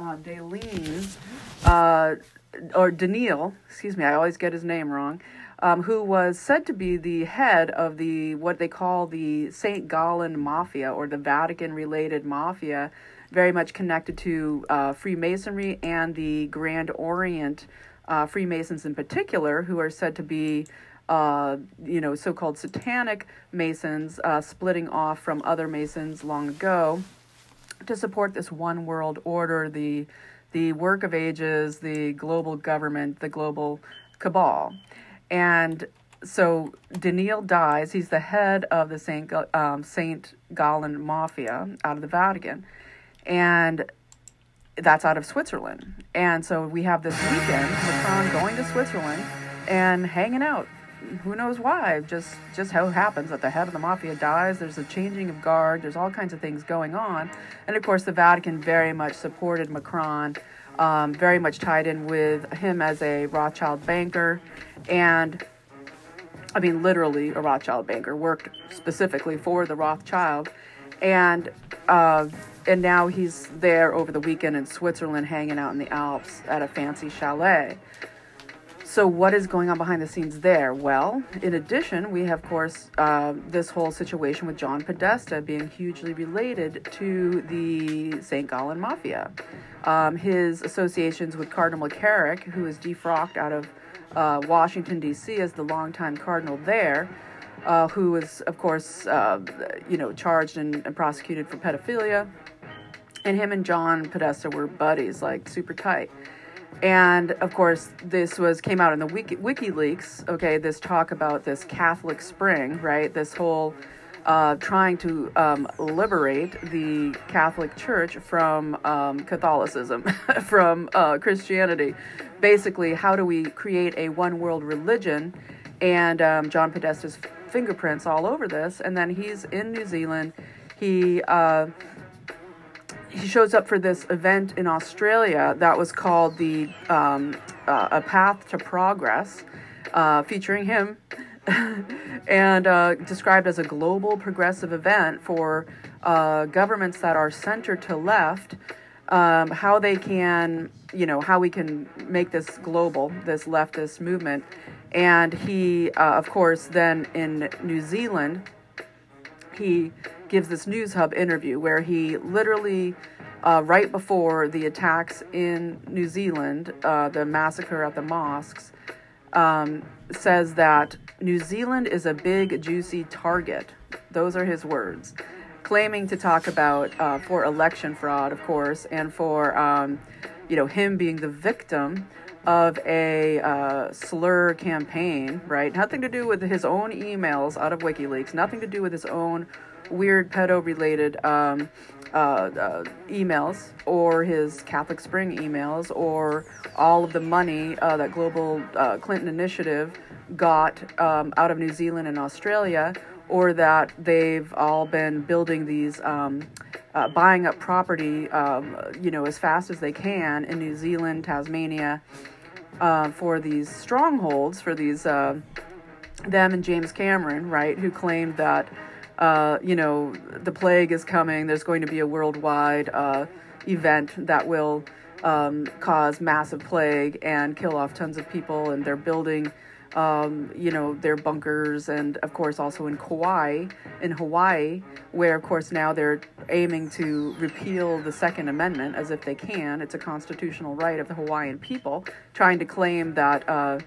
uh, Daleen, uh, or Danneels, excuse me, I always get his name wrong, um, who was said to be the head of the what they call the St. Gallen Mafia or the Vatican related mafia, very much connected to uh, Freemasonry and the Grand Orient uh, Freemasons in particular, who are said to be. Uh, you know, so-called satanic Masons uh, splitting off from other Masons long ago to support this one world order, the the work of ages, the global government, the global cabal. And so Danneels dies. He's the head of the Saint um, Saint Gallen Mafia out of the Vatican, and that's out of Switzerland. And so we have this weekend, Macron going to Switzerland and hanging out. Who knows why? Just just how it happens that the head of the mafia dies. There's a changing of guard. There's all kinds of things going on, and of course the Vatican very much supported Macron um, very much tied in with him as a Rothschild banker, and I mean, literally a Rothschild banker, worked specifically for the Rothschild, and uh, and now he's there over the weekend in Switzerland, hanging out in the Alps at a fancy chalet. So, what is going on behind the scenes there? Well, in addition, we have, of course, uh, this whole situation with John Podesta being hugely related to the St. Gallen Mafia. Um, his associations with Cardinal McCarrick, who is defrocked out of uh, Washington, D.C., as the longtime cardinal there, uh, who was, of course, uh, you know, charged and, and prosecuted for pedophilia. And him and John Podesta were buddies, like super tight and of course this was came out in the Wiki, wikileaks okay this talk about this catholic spring right? This whole uh, trying to um, liberate the catholic church from um, catholicism from uh, christianity. Basically how do we create a one world religion? And um, john podesta's fingerprints all over this. And then he's in new zealand. He uh, he shows up for this event in Australia that was called the um, uh, A Path to Progress, uh, featuring him, and uh, described as a global progressive event for uh, governments that are center to left. Um, how they can, you know, how we can make this global, this leftist movement. And he, uh, of course, then in New Zealand, he gives this News Hub interview where he literally, uh, right before the attacks in New Zealand, uh, the massacre at the mosques, um, says that New Zealand is a big, juicy target. Those are his words. Claiming to talk about uh, for election fraud, of course, and for um, you know him being the victim of a uh, slur campaign, right? Nothing to do with his own emails out of WikiLeaks, nothing to do with his own weird pedo related um, uh, uh, emails or his Catholic Spring emails or all of the money uh, that Global uh, Clinton Initiative got um, out of New Zealand and Australia, or that they've all been building these. Um, uh, buying up property, um, you know, as fast as they can in New Zealand, Tasmania, uh, for these strongholds, for these them and James Cameron, right, who claimed that uh, you know, the plague is coming. There's going to be a worldwide uh, event that will um, cause massive plague and kill off tons of people. And they're building, um, you know, their bunkers, and of course also in Kauai, in Hawaii, where of course now they're aiming to repeal the Second Amendment as if they can. It's a constitutional right of the Hawaiian people, trying to claim that. Uh,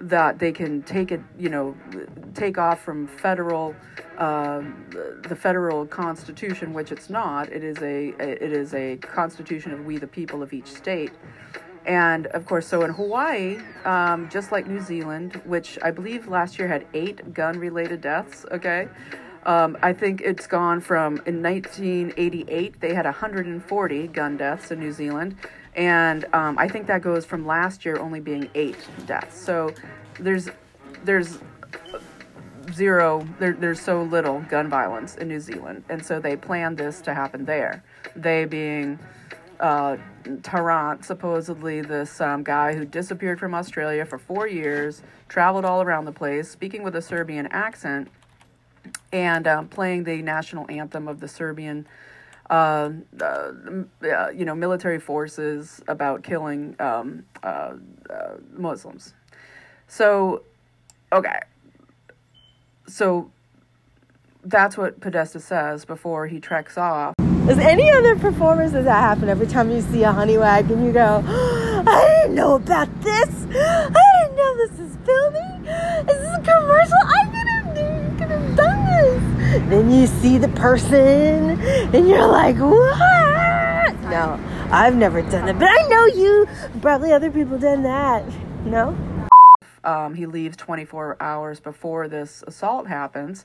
that they can take it, you know, take off from federal, uh, the federal constitution, which it's not. It is a it is a constitution of we the people of each state, and of course, so in Hawaii, um, just like New Zealand, which I believe last year had eight gun-related deaths. Okay. Um, I think it's gone from in 1988 they had 140 gun deaths in New Zealand and um, I think that goes from last year only being eight deaths. So there's there's zero there, there's so little gun violence in New Zealand, and so they planned this to happen there. They being uh, Tarrant, supposedly this um, guy who disappeared from Australia for four years, traveled all around the place, speaking with a Serbian accent, and um, playing the national anthem of the Serbian uh, uh, you know, military forces about killing um, uh, uh, Muslims. So, okay. So that's what Podesta says before he treks off. Does any other performers does that happen every time you see a Honeywag and you go, I didn't know about this. I didn't know this is filming. This is this a commercial? I could have, have done this. Then you see the person and you're like, what? No, I've never done it, but I know you. Probably other people done that. No? Um, he leaves 24 hours before this assault happens.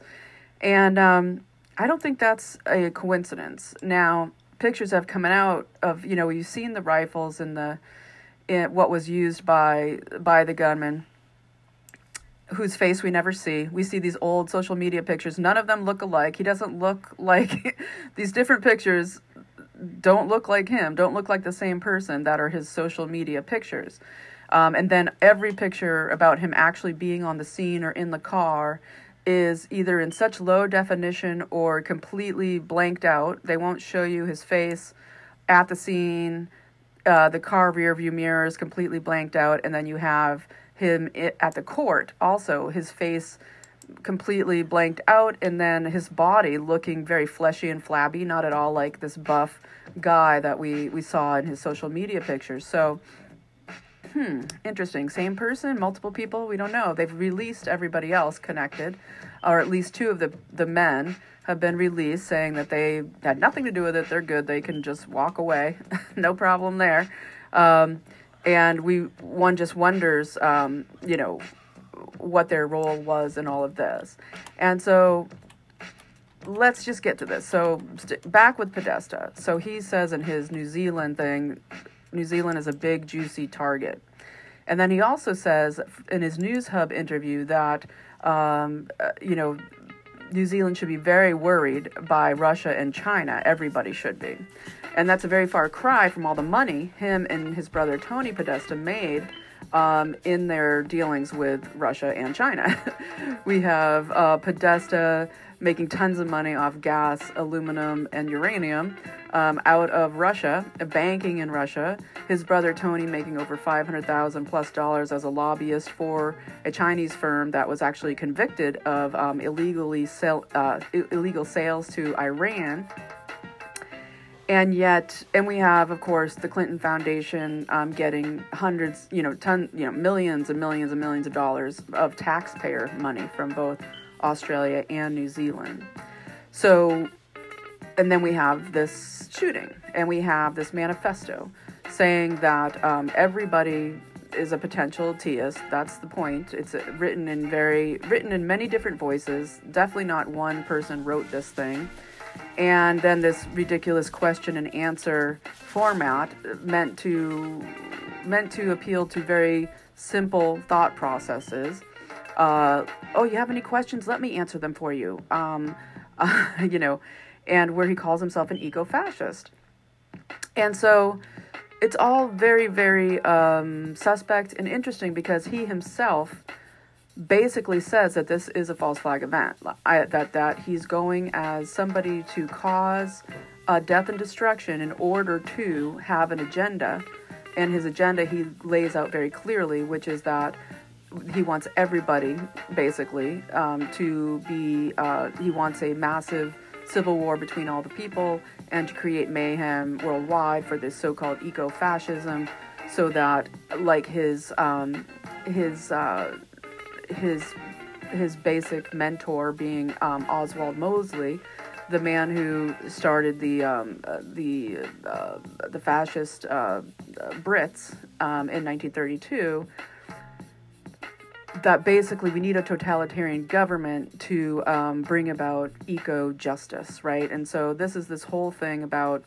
And um, I don't think that's a coincidence. Now, pictures have come out of, you know, you've seen the rifles and the in what was used by by the gunman whose face we never see. We see these old social media pictures. None of them look alike. He doesn't look like these different pictures don't look like him, don't look like the same person that are his social media pictures. Um, and then every picture about him actually being on the scene or in the car is either in such low definition or completely blanked out. They won't show you his face at the scene. Uh, the car rear view mirror is completely blanked out, and then you have him at the court also, his face completely blanked out, and then his body looking very fleshy and flabby, not at all like this buff guy that we, we saw in his social media pictures. So, hmm, interesting. Same person, multiple people, we don't know. They've released everybody else connected, or at least two of the, the men have been released saying that they had nothing to do with it. They're good. They can just walk away. no problem there. Um, and we one just wonders, um, you know, what their role was in all of this. And so let's just get to this. So st- back with Podesta. So he says in his New Zealand thing, New Zealand is a big juicy target. And then he also says in his News Hub interview that um, uh, you know New Zealand should be very worried by Russia and China. Everybody should be. And that's a very far cry from all the money him and his brother Tony Podesta made um, in their dealings with Russia and China. we have uh, Podesta making tons of money off gas, aluminum, and uranium um, out of Russia, banking in Russia. His brother Tony making over 500,000 plus dollars as a lobbyist for a Chinese firm that was actually convicted of um, illegally sell, uh, illegal sales to Iran and yet and we have of course the clinton foundation um, getting hundreds you know ton you know millions and millions and millions of dollars of taxpayer money from both australia and new zealand. So and then we have this shooting and we have this manifesto saying that um, everybody is a potential teist that's the point. It's written in very written in many different voices. Definitely not one person wrote this thing. And then this ridiculous question and answer format meant to meant to appeal to very simple thought processes. Uh, oh, you have any questions? Let me answer them for you. Um, uh, you know, and where he calls himself an eco-fascist, and so it's all very, very um, suspect and interesting because he himself basically says that this is a false flag event. I, that that he's going as somebody to cause uh, death and destruction in order to have an agenda, and his agenda he lays out very clearly, which is that he wants everybody basically um, to be. Uh, he wants a massive civil war between all the people and to create mayhem worldwide for this so-called eco-fascism, so that like his um, his uh, his his basic mentor being um, Oswald Mosley, the man who started the um, uh, the uh, the fascist uh, Brits um, in 1932. That basically we need a totalitarian government to um, bring about eco justice, right? And so this is this whole thing about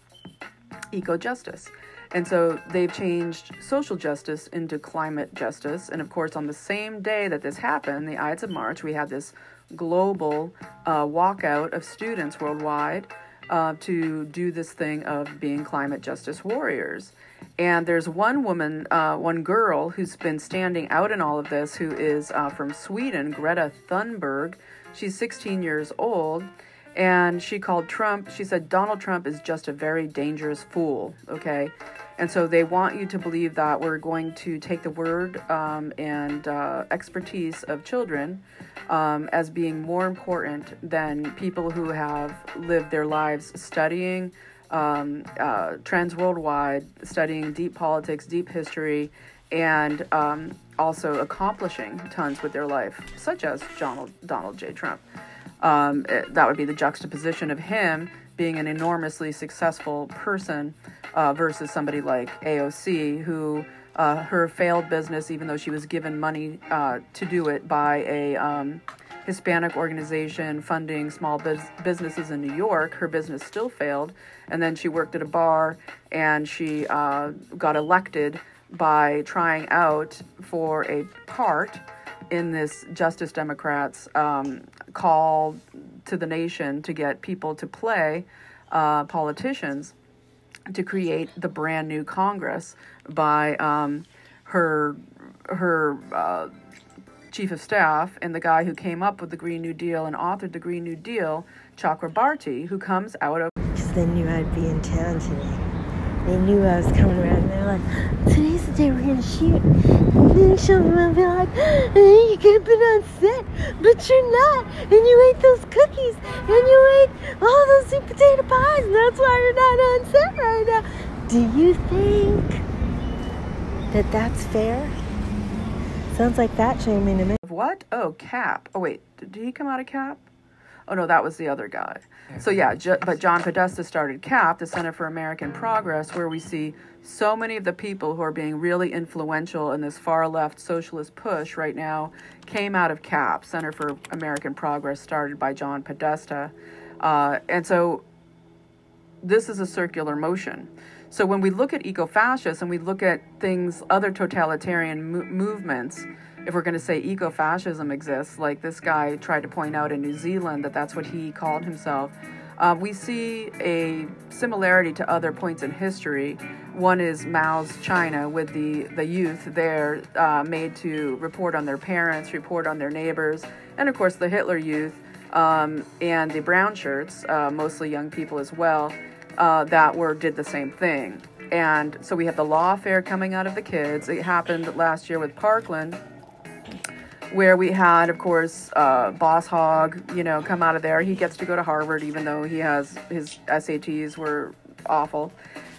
eco justice. And so they've changed social justice into climate justice. And of course, on the same day that this happened, the Ides of March, we had this global uh, walkout of students worldwide uh, to do this thing of being climate justice warriors. And there's one woman, uh, one girl who's been standing out in all of this, who is uh, from Sweden, Greta Thunberg. She's 16 years old And she called Trump, she said, Donald Trump is just a very dangerous fool, okay? And so they want you to believe that we're going to take the word um, and uh, expertise of children um, as being more important than people who have lived their lives studying um, uh, trends worldwide, studying deep politics, deep history, and um, also accomplishing tons with their life, such as Donald, Donald J. Trump. Um, it, that would be the juxtaposition of him being an enormously successful person uh, versus somebody like AOC, who uh, her failed business, even though she was given money uh, to do it by a um, Hispanic organization funding small businesses in New York, her business still failed. And then she worked at a bar and she uh, got elected by trying out for a part in this Justice Democrats um, call to the nation to get people to play uh, politicians to create the brand new Congress by um, her her uh, chief of staff and the guy who came up with the Green New Deal and authored the Green New Deal, Chakrabarti, who comes out of. Because they knew I'd be in town today. They knew I was coming around. And they're like, today's the day we're gonna shoot. And then she'll be like, you could have been on set, but you're not. And you ate those cookies, and you ate all those sweet potato pies, and that's why you're not on set right now. Do you think that that's fair? Sounds like fat shaming to me. What? Oh, Cap. Oh, wait. Did he come out of Cap? Oh, no, that was the other guy. So, yeah, but John Podesta started CAP, the Center for American Progress, where we see so many of the people who are being really influential in this far left socialist push right now came out of CAP, Center for American Progress, started by John Podesta. Uh, and so this is a circular motion. So when we look at eco-fascists and we look at things, other totalitarian mo- movements, if we're going to say eco-fascism exists, like this guy tried to point out in New Zealand that that's what he called himself, uh, we see a similarity to other points in history. One is Mao's China, with the, the youth there uh, made to report on their parents, report on their neighbors, and of course the Hitler youth um, and the brown shirts, uh, mostly young people as well, uh, that were did the same thing. And so we have the lawfare coming out of the kids. It happened last year with Parkland, where we had, of course, uh, Boss Hog, you know, come out of there. He gets to go to Harvard, even though he has his SATs were awful.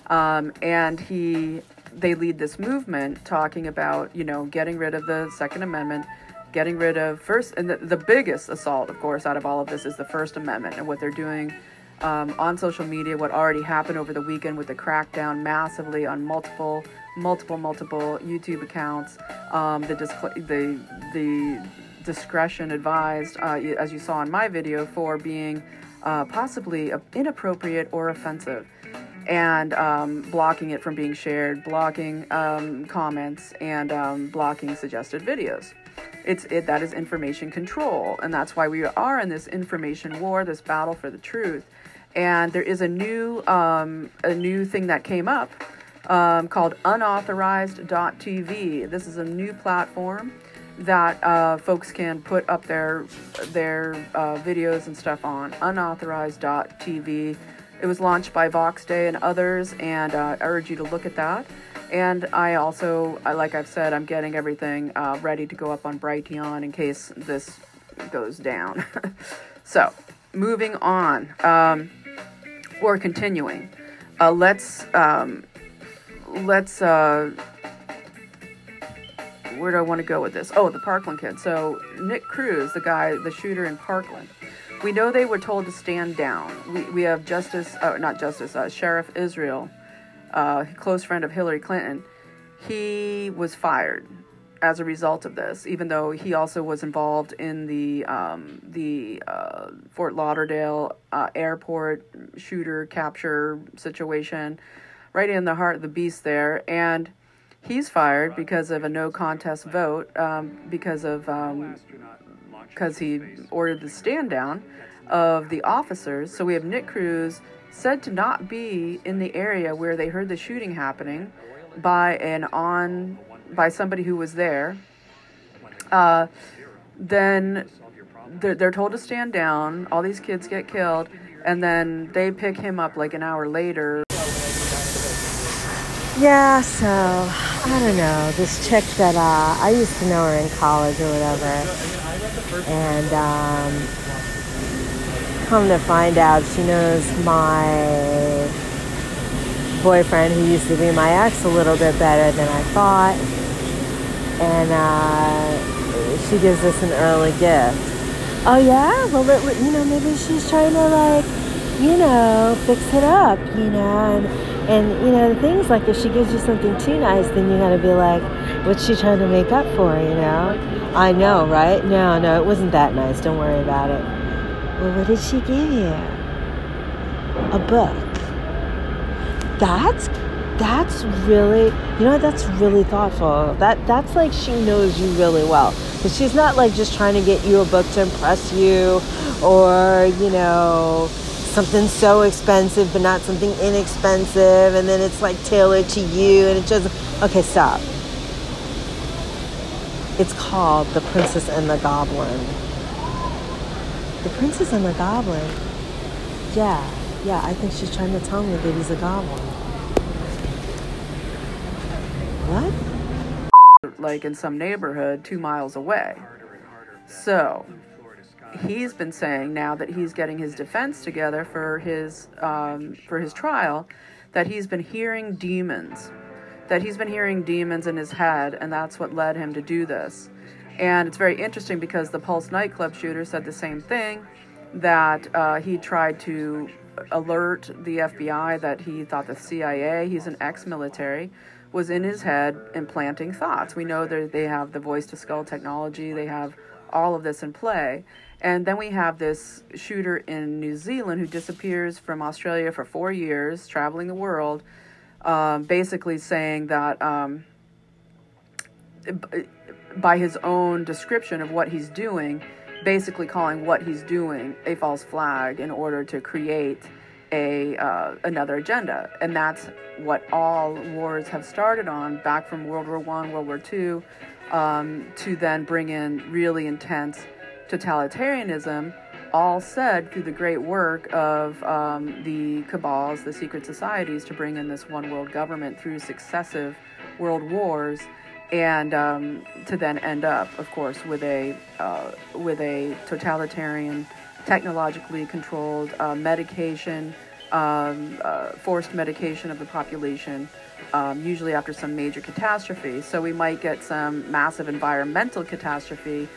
Um, and he, they lead this movement talking about, you know, getting rid of the Second Amendment, getting rid of first, and the, the biggest assault, of course, out of all of this is the First Amendment and what they're doing um, on social media, what already happened over the weekend with the crackdown massively on multiple, multiple, multiple YouTube accounts, um, the, the the discretion advised, uh, as you saw in my video, for being uh, possibly inappropriate or offensive, and um, blocking it from being shared, blocking um, comments, and um, blocking suggested videos. It's it that is information control, and that's why we are in this information war, this battle for the truth and there is a new um, a new thing that came up um, called unauthorized.tv. This is a new platform that uh, folks can put up their their uh, videos and stuff on unauthorized.tv. It was launched by Vox Day and others, and uh, I urge you to look at that. And I also, like I've said, I'm getting everything uh, ready to go up on Brighteon in case this goes down. so, moving on. Um, or continuing. Uh, let's um, let's uh, where do I want to go with this? Oh, the Parkland kid. So Nick Cruz, the guy, the shooter in Parkland. We know they were told to stand down. We, we have Justice, uh, not Justice, uh, Sheriff Israel, uh, close friend of Hillary Clinton. He was fired as a result of this, even though he also was involved in the um, the uh, Fort Lauderdale uh, airport shooter capture situation, right in the heart of the beast there, and he's fired because of a no contest vote um, because of because um, he ordered the stand down of the officers. So we have Nick Cruz said to not be in the area where they heard the shooting happening by an on by somebody who was there. Uh, then they're, they're told to stand down. All these kids get killed, and then they pick him up like an hour later. Yeah, so I don't know. This chick that uh, I used to know her in college or whatever, and um, come to find out, she knows my boyfriend, who used to be my ex, a little bit better than I thought, and uh, she gives us an early gift. Oh yeah, well, you know, maybe she's trying to like, you know, fix it up, you know, and and you know, the things like if she gives you something too nice, then you gotta be like, what's she trying to make up for, you know? I know, right? No, no, it wasn't that nice. Don't worry about it. Well, what did she give you? A book. That's that's really you know that's really thoughtful. That that's like she knows you really well. Because she's not like just trying to get you a book to impress you or you know something so expensive but not something inexpensive and then it's like tailored to you and it just okay stop. It's called the princess and the goblin. The princess and the goblin? Yeah yeah i think she's trying to tell me that he's a goblin what? Like in some neighborhood two miles away. So he's been saying now that he's getting his defense together for his um, for his trial that he's been hearing demons. That he's been hearing demons in his head and that's what led him to do this. And it's very interesting because the pulse nightclub shooter said the same thing that uh, he tried to alert the fbi that he thought the cia he's an ex-military was in his head implanting thoughts. We know that they have the voice to skull technology. They have all of this in play. And then we have this shooter in New Zealand who disappears from Australia for four years, traveling the world, um, basically saying that um, by his own description of what he's doing, basically calling what he's doing a false flag in order to create a uh, another agenda, and that's what all wars have started on, back from World War One, World War Two, um, to then bring in really intense totalitarianism, all said through the great work of um, the cabals, the secret societies, to bring in this one world government through successive world wars, and um, to then end up, of course, with a uh, with a totalitarian, technologically controlled uh, medication, um, uh, forced medication of the population. Um, usually after some major catastrophe. So we might get some massive environmental catastrophe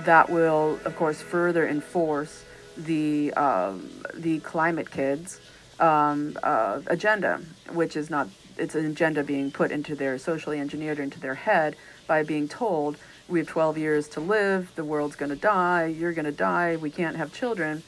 that will, of course, further enforce the um, the climate kids um, uh, agenda, which is not it's an agenda being put into their socially engineered into their head by being told we have 12 years to live, the world's going to die, you're going to die, we can't have children,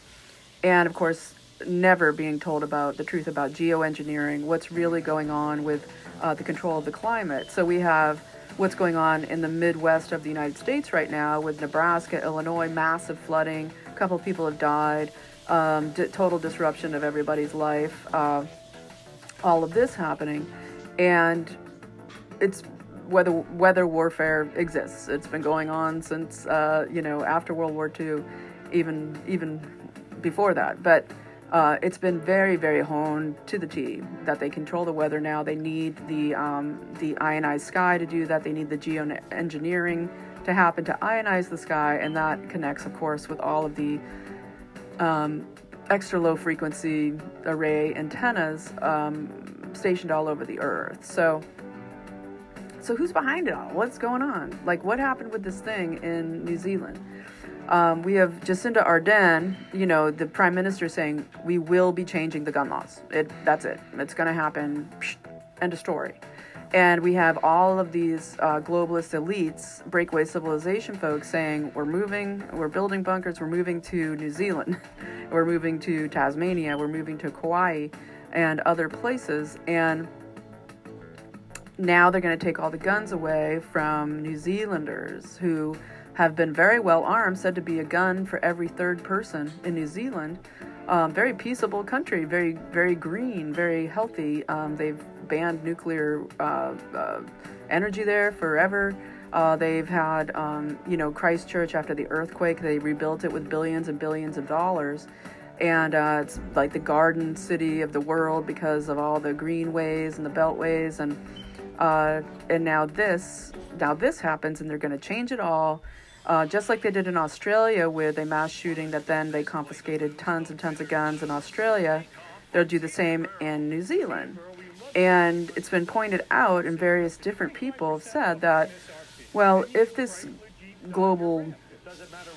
and of course, never being told about the truth about geoengineering, what's really going on with uh, the control of the climate. So we have what's going on in the Midwest of the United States right now with Nebraska, Illinois, massive flooding. A couple of people have died. Um, d- total disruption of everybody's life. Uh, all of this happening, and it's weather weather warfare exists. It's been going on since uh, you know after World War II, even even before that. But uh, it's been very, very honed to the T that they control the weather now. They need the um, the ionized sky to do that. They need the geoengineering to happen to ionize the sky, and that connects, of course, with all of the um, extra low frequency array antennas um, stationed all over the Earth. So, so who's behind it all? What's going on? Like, what happened with this thing in New Zealand? Um, we have Jacinda Ardern, you know, the prime minister saying we will be changing the gun laws. It, that's it. It's going to happen. Psh, end of story. And we have all of these uh, globalist elites, breakaway civilization folks saying we're moving, we're building bunkers, we're moving to New Zealand, we're moving to Tasmania, we're moving to Kauai, and other places. And now they're going to take all the guns away from New Zealanders who have been very well armed, said to be a gun for every third person in New Zealand. Um, very peaceable country, very very green, very healthy. Um, they've banned nuclear uh, uh, energy there forever. Uh, they've had, um, you know, Christchurch after the earthquake. They rebuilt it with billions and billions of dollars, and uh, it's like the garden city of the world because of all the greenways and the beltways, and uh, and now this, now this happens, and they're going to change it all. Uh, just like they did in Australia with a mass shooting that then they confiscated tons and tons of guns in Australia, they'll do the same in New Zealand. And it's been pointed out, and various different people have said that, well, if this global,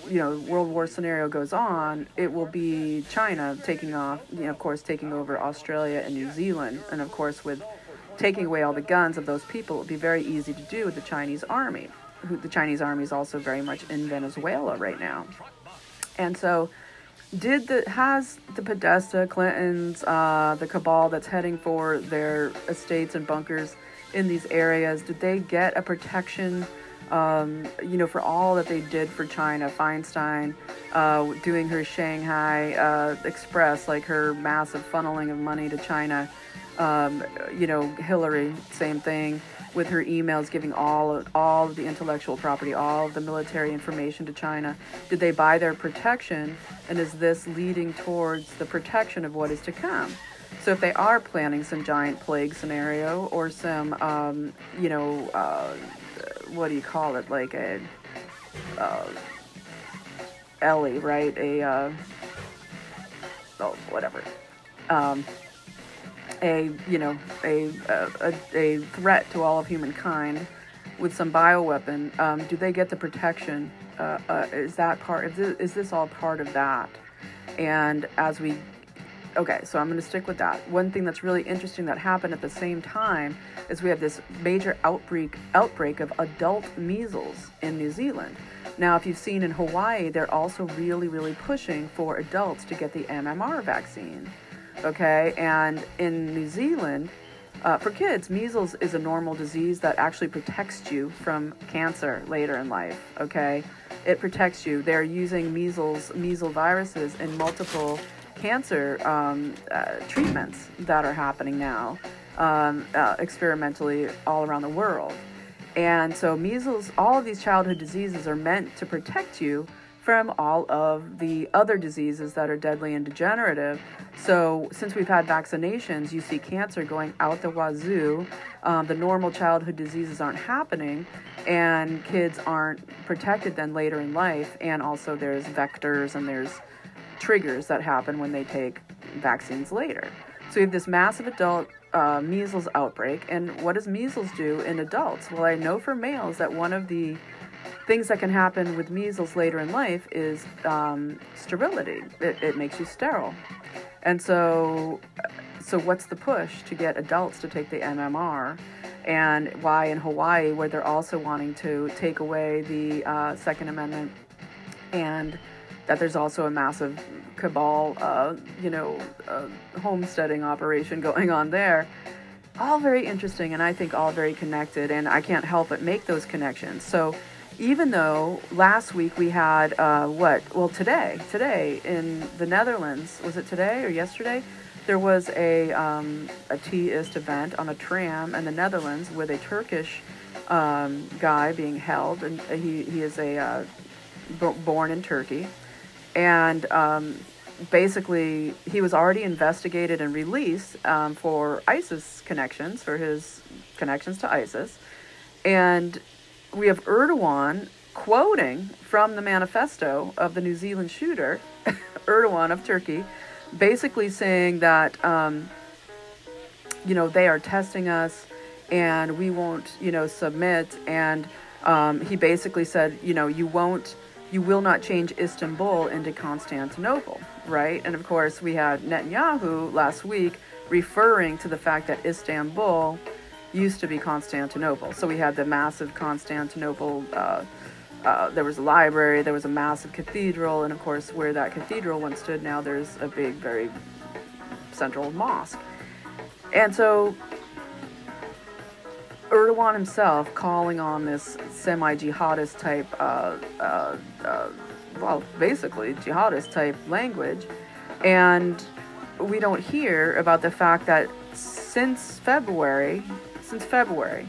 you know, world war scenario goes on, it will be China taking off, you know, of course, taking over Australia and New Zealand. And of course, with taking away all the guns of those people, would be very easy to do with the Chinese army. The Chinese army is also very much in Venezuela right now. And so, did the has the Podesta, Clintons, uh, the cabal that's heading for their estates and bunkers in these areas, did they get a protection? Um, you know, for all that they did for China, Feinstein uh, doing her Shanghai uh, Express, like her massive funneling of money to China. Um, you know, Hillary, same thing with her emails giving all all of the intellectual property, all of the military information to China. Did they buy their protection, and is this leading towards the protection of what is to come? So if they are planning some giant plague scenario or some, um, you know, uh, what do you call it, like a uh, Ellie, right? A uh, oh, whatever. Um, a you know a, a, a threat to all of humankind with some bioweapon, um, do they get the protection? Uh, uh, is that part? Is this, is this all part of that? And as we, okay, so I'm going to stick with that. One thing that's really interesting that happened at the same time is we have this major outbreak outbreak of adult measles in New Zealand. Now, if you've seen in Hawaii, they're also really, really pushing for adults to get the MMR vaccine okay? And in New Zealand, uh, for kids, measles is a normal disease that actually protects you from cancer later in life, okay? It protects you. They're using measles, measles viruses in multiple cancer um, uh, treatments that are happening now um, uh, experimentally all around the world. And so, measles, all of these childhood diseases are meant to protect you from all of the other diseases that are deadly and degenerative. So, since we've had vaccinations, you see cancer going out the wazoo. Um, the normal childhood diseases aren't happening, and kids aren't protected then later in life. And also, there's vectors and there's triggers that happen when they take vaccines later. So, we have this massive adult uh, measles outbreak. And what does measles do in adults? Well, I know for males that one of the things that can happen with measles later in life is um, sterility. It, it makes you sterile. And so, so what's the push to get adults to take the MMR? And why in Hawaii, where they're also wanting to take away the uh, Second Amendment, and that there's also a massive cabal, uh, you know, uh, homesteading operation going on there. All very interesting, and I think all very connected, and I can't help but make those connections. So, even though last week we had uh, what? Well, today, today in the Netherlands, was it today or yesterday? There was a um, a T-ist event on a tram in the Netherlands with a Turkish um, guy being held, and he he is a uh, b- born in Turkey, and um, basically he was already investigated and released um, for ISIS connections for his connections to ISIS, and we have Erdogan quoting from the manifesto of the New Zealand shooter, Erdogan of Turkey, basically saying that, um, you know, they are testing us and we won't, you know, submit. And um, he basically said, you know, you won't, you will not change Istanbul into Constantinople, right? And of course, we had Netanyahu last week referring to the fact that Istanbul used to be Constantinople. So we had the massive Constantinople. Uh, uh, there was a library, there was a massive cathedral, and of course, where that cathedral once stood, now there's a big, very central mosque. And so Erdogan himself calling on this semi jihadist type, uh, uh, uh, well, basically jihadist type language. And we don't hear about the fact that since February, since February,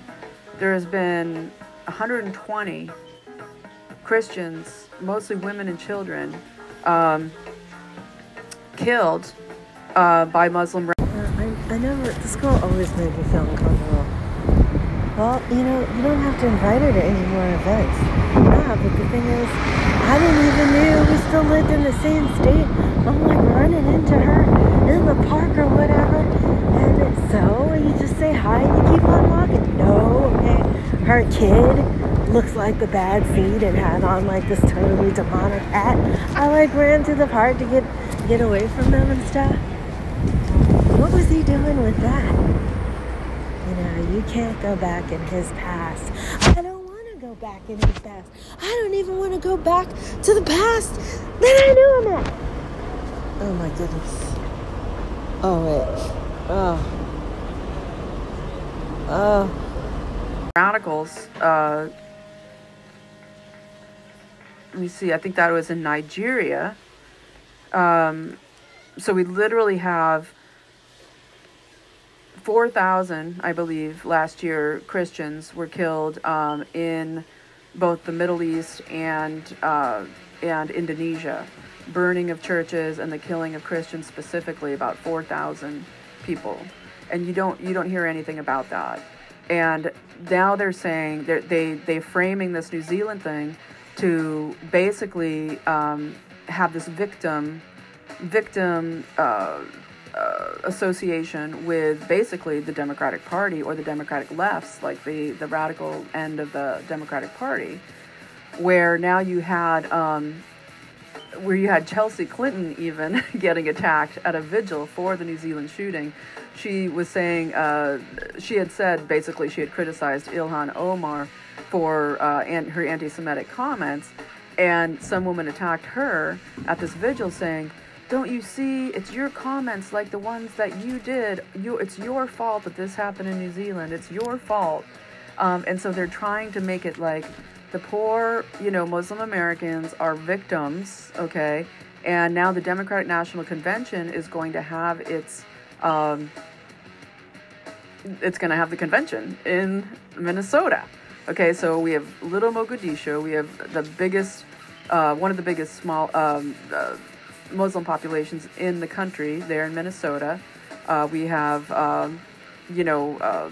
there has been 120 Christians, mostly women and children, um, killed uh, by Muslim. Uh, I, I never, this girl always made me feel uncomfortable. Well, you know, you don't have to invite her to any more events. Yeah, but the thing is, I didn't even know we still lived in the same state. I'm like running into her in the park or whatever. So you just say hi and you keep on walking. No, okay. Her kid looks like the bad seed and had on like this totally demonic hat. I like ran to the park to get get away from them and stuff. What was he doing with that? You know, you can't go back in his past. I don't want to go back in his past. I don't even want to go back to the past that I knew him at. Oh my goodness. Oh wait. Oh. Oh. radicals. Uh, let me see. I think that was in Nigeria. Um, so we literally have four thousand, I believe, last year Christians were killed um, in both the Middle East and uh, and Indonesia. Burning of churches and the killing of Christians specifically, about four thousand people, and you don't you don't hear anything about that and now they're saying they're, they they framing this New Zealand thing to basically um, have this victim victim uh, uh, association with basically the Democratic Party or the Democratic lefts, like the the radical end of the Democratic Party, where now you had. Um, where you had Chelsea Clinton even getting attacked at a vigil for the New Zealand shooting. She was saying, uh, she had said basically she had criticized Ilhan Omar for uh, an- her anti Semitic comments, and some woman attacked her at this vigil saying, don't you see? It's your comments like the ones that you did. You it's your fault that this happened in new zealand. It's your fault. Um, and so they're trying to make it like the poor, you know, Muslim Americans are victims, okay? And now the Democratic National Convention is going to have its, um, it's going to have the convention in Minnesota. Okay, so we have Little Mogadishu. We have the biggest, uh, one of the biggest small um, uh, Muslim populations in the country there in Minnesota. Uh, we have, um, you know, uh,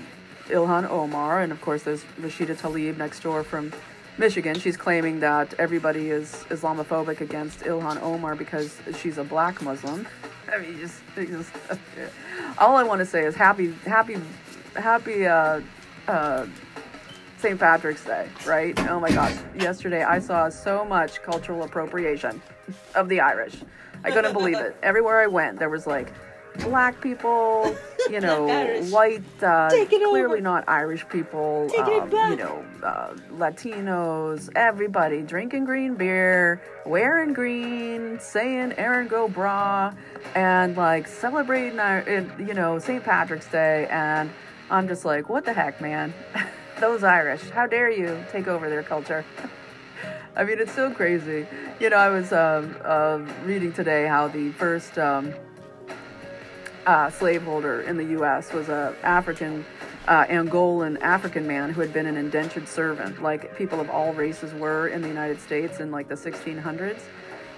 Ilhan Omar, and of course there's Rashida Tlaib next door from Michigan. She's claiming that everybody is Islamophobic against Ilhan Omar because she's a black Muslim. I mean, just, just all I want to say is happy, happy, happy uh, uh, St. Patrick's Day, right? Oh my gosh! Yesterday I saw so much cultural appropriation of the Irish. I couldn't believe it. Everywhere I went, there was like black people, you know, Irish. white, uh, clearly over. not Irish people, um, you know, uh, Latinos, everybody drinking green beer, wearing green, saying Erin go bragh, and like celebrating, our, you know, St. Patrick's Day. And I'm just like, what the heck, man? Those Irish, how dare you take over their culture? I mean, it's so crazy. You know, I was um, uh, reading today how the first um, uh, slaveholder in the U.S. was a African, uh, Angolan African man who had been an indentured servant, like people of all races were in the United States in like the 1600s.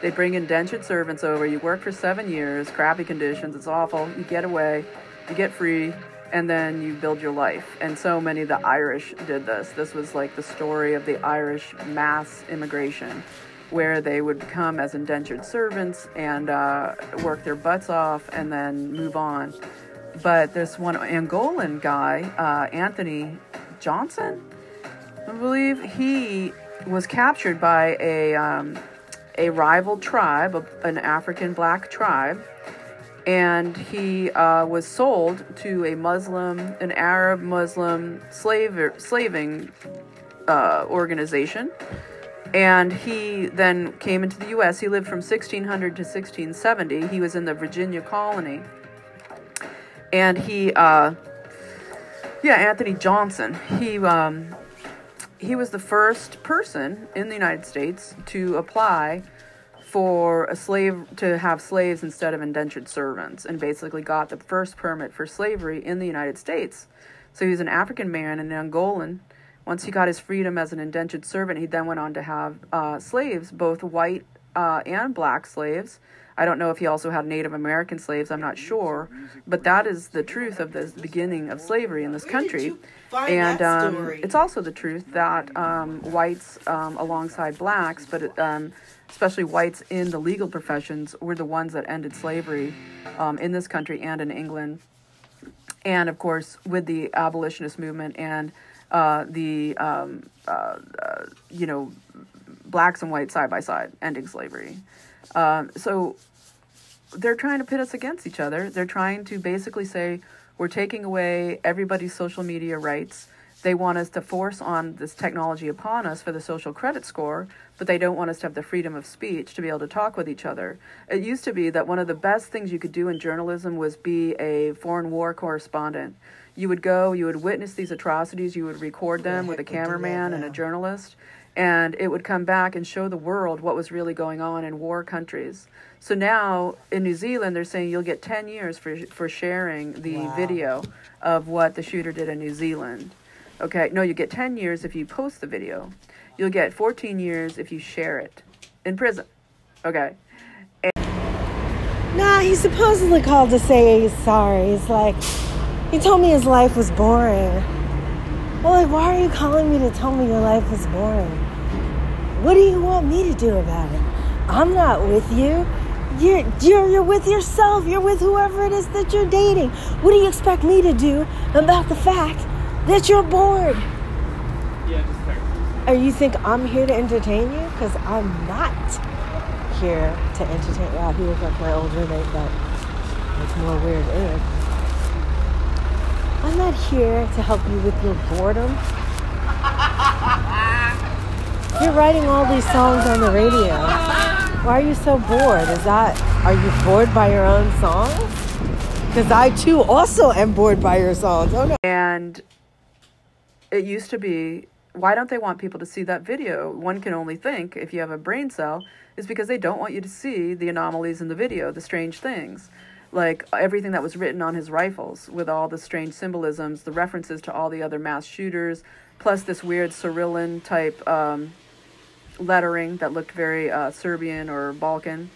They bring indentured servants over. You work for seven years, crappy conditions. It's awful. You get away, you get free, and then you build your life. And so many of the Irish did this. This was like the story of the Irish mass immigration where they would come as indentured servants and uh, work their butts off and then move on. But this one Angolan guy, uh, Anthony Johnson, I believe he was captured by a um, a rival tribe, an African black tribe, and he uh, was sold to a Muslim, an Arab Muslim slave slaving uh, organization. And he then came into the U.S. He lived from 1600 to 1670. He was in the Virginia colony, and he, uh, yeah, Anthony Johnson. He um, he was the first person in the United States to apply for a slave to have slaves instead of indentured servants and basically got the first permit for slavery in the United States. So he was an African man, an Angolan, Once he got his freedom as an indentured servant, he then went on to have uh, slaves, both white uh, and black slaves. I don't know if he also had Native American slaves, I'm not sure. But that is the truth of the beginning of slavery in this country. And um, it's also the truth that um, whites, um, alongside blacks, but um, especially whites in the legal professions, were the ones that ended slavery um, in this country and in England. And of course, with the abolitionist movement and uh, the, um, uh, uh, you know, blacks and whites side by side ending slavery. Um, so they're trying to pit us against each other. They're trying to basically say we're taking away everybody's social media rights. They want us to force on this technology upon us for the social credit score, but they don't want us to have the freedom of speech to be able to talk with each other. It used to be that one of the best things you could do in journalism was be a foreign war correspondent. You would go, you would witness these atrocities, you would record them with a cameraman and a journalist, and it would come back and show the world what was really going on in war countries. So now in New Zealand, they're saying you'll get 10 years for, for sharing the Wow. video of what the shooter did in New Zealand. Okay, no, you get 10 years if you post the video. You'll get 14 years if you share it in prison. Okay. Nah, he supposedly called to say he's sorry. He's like, he told me his life was boring. Well, like, why are you calling me to tell me your life is boring? What do you want me to do about it? I'm not with you. You're, you're, you're with yourself. You're with whoever it is that you're dating. What do you expect me to do about the fact that you're bored? Yeah, just text. or you think I'm here to entertain you? Because I'm not here to entertain. Wow, he was like my old roommate, but it's more weird. Anyway, I'm not here to help you with your boredom. You're writing all these songs on the radio. Why are you so bored? Is that are you bored by your own songs? Because I too also am bored by your songs. Oh no. And it used to be why don't they want people to see that video? One can only think, if you have a brain cell, is because they don't want you to see the anomalies in the video, the strange things. Like everything that was written on his rifles with all the strange symbolisms, the references to all the other mass shooters, plus this weird Cyrillic type um, lettering that looked very uh, Serbian or Balkan.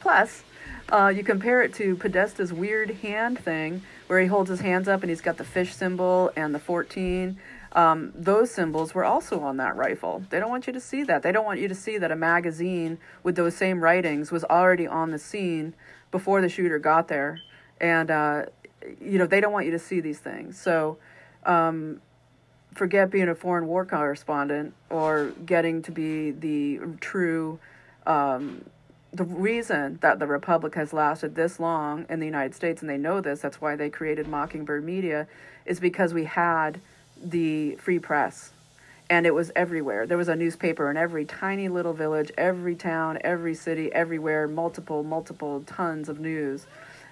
Plus, uh, you compare it to Podesta's weird hand thing, where he holds his hands up and he's got the fish symbol and the 14. Um, those symbols were also on that rifle. They don't want you to see that. They don't want you to see that a magazine with those same writings was already on the scene before the shooter got there. And, uh, you know, they don't want you to see these things. So, um, forget being a foreign war correspondent or getting to be the true um, the reason that the republic has lasted this long in the united states and they know this that's why they created mockingbird media is because we had the free press and it was everywhere there was a newspaper in every tiny little village every town every city everywhere multiple multiple tons of news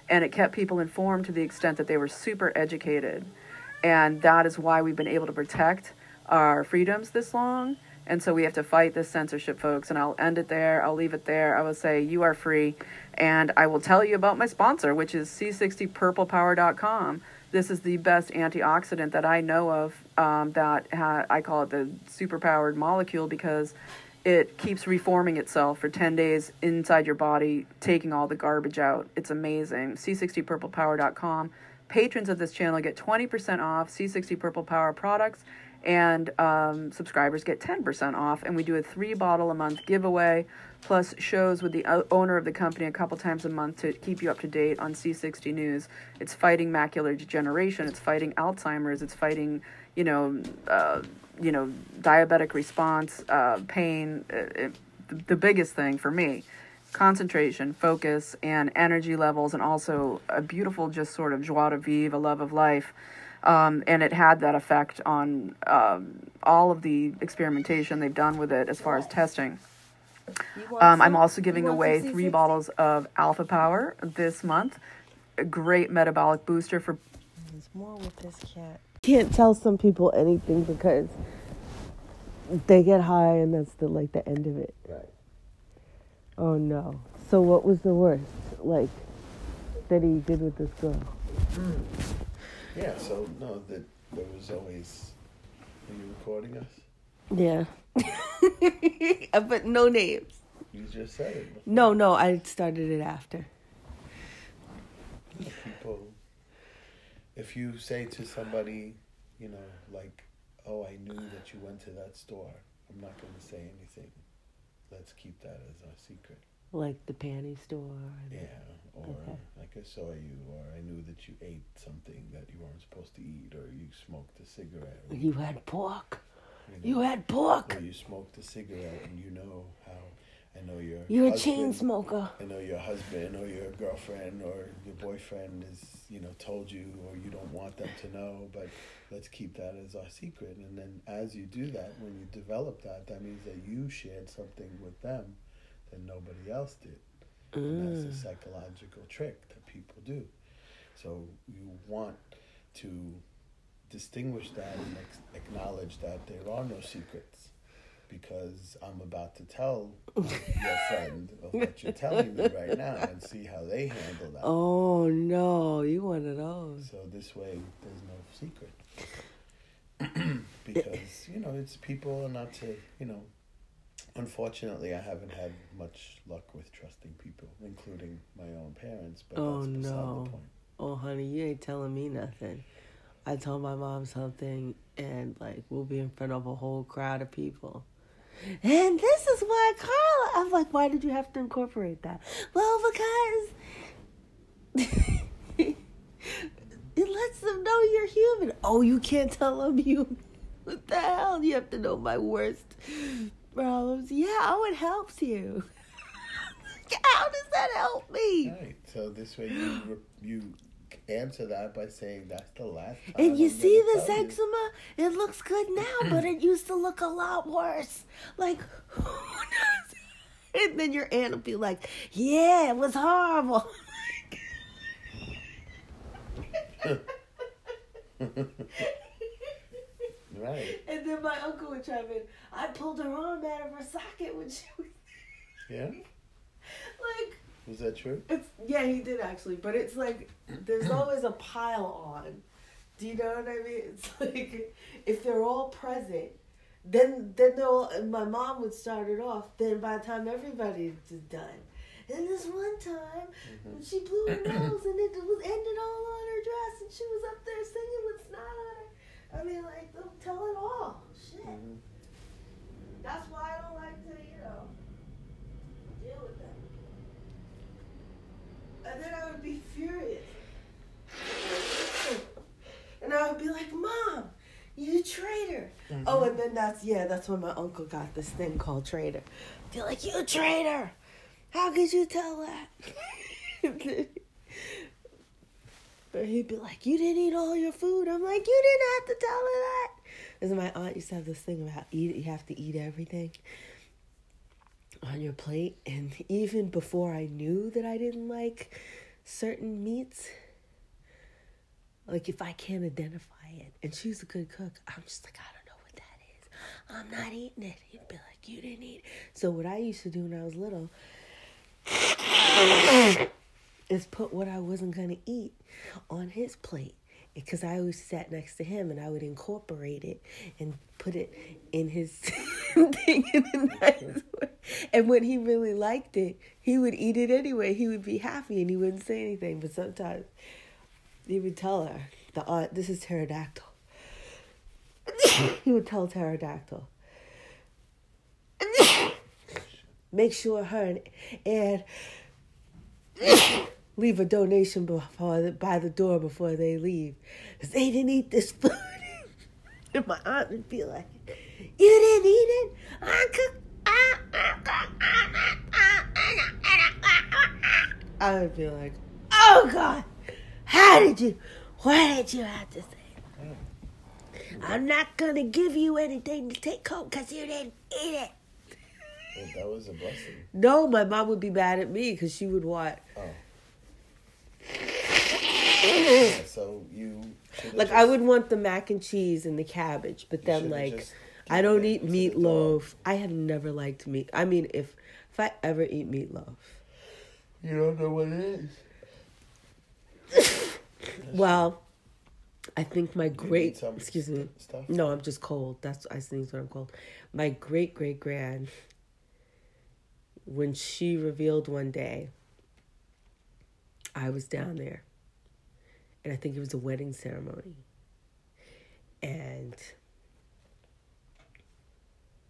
and it kept people informed to the extent that they were super educated and that is why we've been able to protect our freedoms this long. And so we have to fight this censorship, folks. And I'll end it there. I'll leave it there. I will say, you are free. And I will tell you about my sponsor, which is C60purplepower.com. This is the best antioxidant that I know of um, that ha- I call it the superpowered molecule because it keeps reforming itself for 10 days inside your body, taking all the garbage out. It's amazing. C60purplepower.com. Patrons of this channel get 20% off C60 Purple Power products, and um, subscribers get 10% off. And we do a three bottle a month giveaway, plus shows with the owner of the company a couple times a month to keep you up to date on C60 news. It's fighting macular degeneration, it's fighting Alzheimer's, it's fighting, you know, uh, you know, diabetic response, uh, pain. Uh, it, the biggest thing for me concentration, focus, and energy levels, and also a beautiful, just sort of joie de vivre, a love of life. Um, and it had that effect on um, all of the experimentation they've done with it as far as testing. Um, I'm also giving away three bottles of Alpha Power this month. A great metabolic booster for There's more with this cat. Can't tell some people anything because they get high and that's the like the end of it. Right. Oh no. So what was the worst? Like that he did with this girl? Yeah, so no, that there was always Are you recording us? Yeah. but no names. You just said it. No, no, I started it after. People, if you say to somebody, you know, like, oh, I knew that you went to that store, I'm not going to say anything. Let's keep that as our secret. Like the panty store. Yeah, or Okay. like I saw you, or I knew that you ate something that you weren't supposed to eat, or you smoked a cigarette. Or, You had pork. You You had pork. or you smoked a cigarette, and you know how. I know your. You're a chain smoker. I know your husband or your girlfriend or your boyfriend is, you know, told you or you don't want them to know, but let's keep that as our secret. And then as you do that, when you develop that, that means that you shared something with them that nobody else did. And that's a mm. psychological trick that people do. So you want to distinguish that and ex- acknowledge that there are no secrets because I'm about to tell your friend of what you're telling me right now and see how they handle that. Oh no, you one of those. So this way, there's no secret. because, you know, it's people are not to, you know, unfortunately, I haven't had much luck with trusting people, including my own parents, but Oh, that's beside no. the point. Oh honey, you ain't telling me nothing. I tell my mom something and like we'll be in front of a whole crowd of people. And this is why Carla I'm like, why did you have to incorporate that? Well, because it lets them know you're human. Oh, you can't tell them you what the hell? You have to know my worst problems. Yeah, oh it helps you. How does that help me? Right. So this way, you you answer that by saying that's the last time. And you I'm see this tell you." eczema? It looks good now, but it used to look a lot worse. Like, who knows? And then your aunt will be like, yeah, it was horrible. Right. and then my uncle would chime in, I pulled her arm out of her socket when she was Yeah. like, Was that true? It's yeah, he did actually, but it's like there's always a pile on. Do you know what I mean? It's like if they're all present, then then they'll. My mom would start it off. Then by the time everybody is done, and this one time when she blew her nose and it was ended all on her dress, and she was up there singing with snot on her. I mean, like they'll tell it all. Shit. Mhm. That's why I don't like to, you know, deal with them. And then I would be furious. And I would be like, Mom, you traitor. Mm-hmm. Oh, and then that's, yeah, that's when my uncle got this thing called traitor. Be like, you traitor. How could you tell that? But he'd be like, You didn't eat all your food. I'm like, You didn't have to tell her that. Because my aunt used to have this thing about eat you have to eat everything on your plate. And even before I knew that I didn't like certain meats, like if I can't identify it, and she's a good cook, I'm just like, I don't know what that is. I'm not eating it. He'd be like, You didn't eat. it." So what I used to do when I was little is put what I wasn't going to eat on his plate. Because I always sat next to him and I would incorporate it and put it in his thing in a nice way. And when he really liked it, he would eat it anyway. He would be happy and he wouldn't say anything. But sometimes he would tell her, the aunt, this is pterodactyl. he would tell pterodactyl. Make sure her and, and leave a donation before the, by the door before they leave. Because they didn't eat this food. and my aunt would be like, You didn't eat it? I cooked. I would be like, Oh God, how did you? Why did you have to say? Mm. I'm not gonna give you anything to take home because you didn't eat it. Well, that was a blessing. No, my mom would be mad at me because she would want Oh. Yeah, so you like just- I would want the mac and cheese and the cabbage, but then like I don't eat it to the dog. meatloaf. I have never liked meat. I mean, if if I ever eat meatloaf, You don't know what it is. well, I think my great excuse me. Stuff. No, I'm just cold. That's I sneeze what I'm cold. My great great grand when she revealed one day I was down there. And I think it was a wedding ceremony. And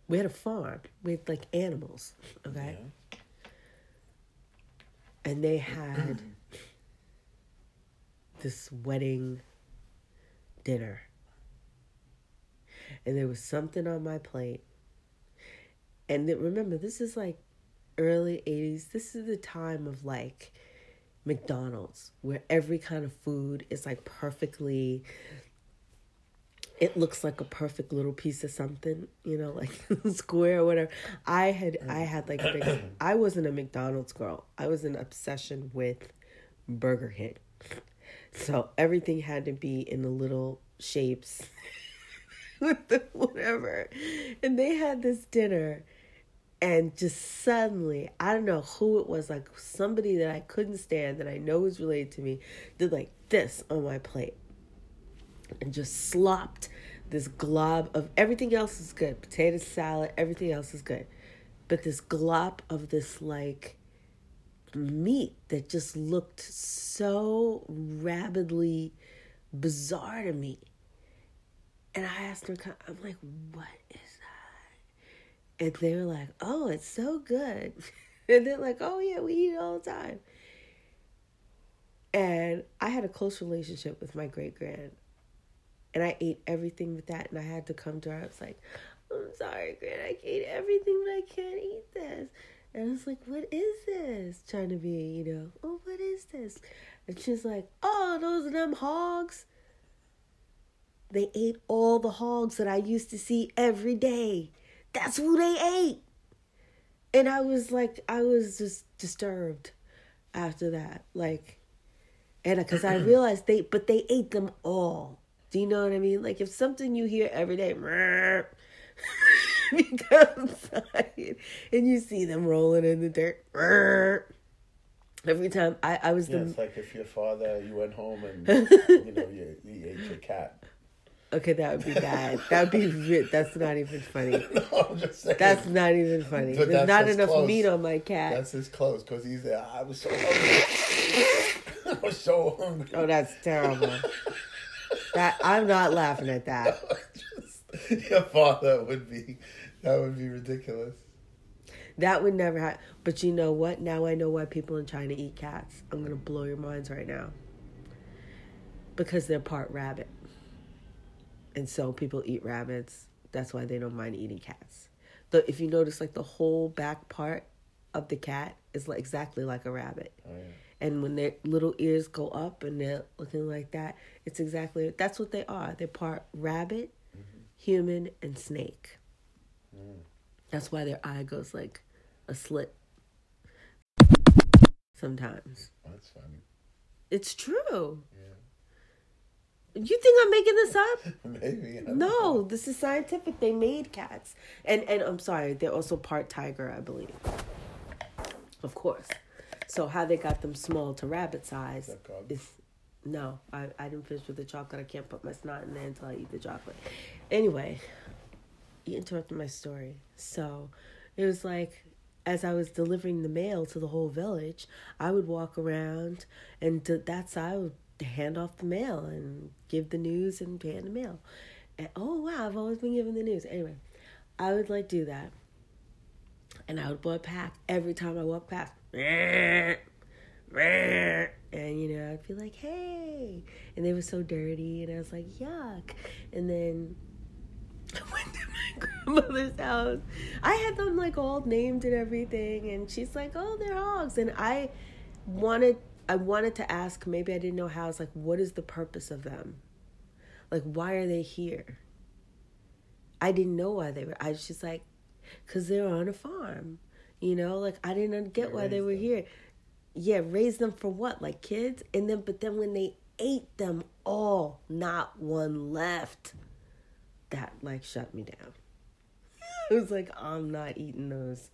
we had a farm with like animals, okay? Yeah. and they had this wedding dinner and there was something on my plate and then remember this is like early 80s this is the time of like mcdonald's where every kind of food is like perfectly it looks like a perfect little piece of something, you know, like square or whatever. I had mm. I had like big I wasn't a McDonald's girl. I was an obsession with Burger King. So everything had to be in the little shapes with the whatever. And they had this dinner and just suddenly, I don't know who it was, like somebody that I couldn't stand that I know was related to me, did like this on my plate and just slopped this glob of everything else is good potato salad everything else is good but this glob of this like meat that just looked so rabidly bizarre to me. And i asked her i'm like what is and they were like oh it's so good and they're like oh yeah we eat it all the time and i had a close relationship with my great grand and I ate everything with that. And I had to come to her. I was like, I'm sorry, Grant. I ate everything, but I can't eat this. And I was like, what is this? Trying to be, you know, oh, what is this? And she's like, oh, those are them hogs. They ate all the hogs that I used to see every day. That's who they ate. And I was like, I was just disturbed after that. Like, and because I realized they, but they ate them all. Do you know what I mean? Like if something you hear every day, outside and you see them rolling in the dirt. Every time I, I was Yeah, the it's like if your father, you went home and you know you, you ate your cat. Okay, that would be bad. That would be ri- that's not even funny. no, I'm just saying. That's not even funny. But There's that's- not enough close. meat on my cat. That's his clothes because he's there. I was so hungry. I was so hungry. Oh, that's terrible. that I'm not laughing at that. Just, your father would be. That would be ridiculous. That would never happen. But you know what? Now I know why people in China eat cats. I'm gonna blow your minds right now. Because they're part rabbit. And so people eat rabbits. That's why they don't mind eating cats. The if you notice like the whole back part of the cat is like exactly like a rabbit. Oh, yeah. And when their little ears go up and they're looking like that, it's exactly that's what they are. They're part rabbit, mm-hmm. human, and snake. Mm. That's why their eye goes like a slit. Sometimes. That's funny. It's true. You think I'm making this up? Maybe. No, know. this is scientific. They made cats. And and I'm sorry, they're also part tiger, I believe. Of course. So how they got them small to rabbit size is no, I, I didn't finish with the chocolate. I can't put my snot in there until I eat the chocolate. Anyway, you interrupted my story. So it was like as I was delivering the mail to the whole village, I would walk around and to that side I would hand off the mail and give the news and hand the mail. And oh wow, I've always been given the news. Anyway, I would like do that. And I would a pack every time I walked past. And you know, I'd be like, hey. And they were so dirty and I was like, yuck. And then I went to my grandmother's house. I had them like all named and everything, and she's like, "Oh, they're hogs." And I wanted, I wanted to ask. Maybe I didn't know how. I was like, "What is the purpose of them? Like, why are they here?" I didn't know why they were. I was just like, "Cause they're on a farm." You know, like I didn't get why they were them. here. Yeah, raise them for what? Like kids? And then, but then when they ate them all, not one left that like shut me down. I was like, I'm not eating those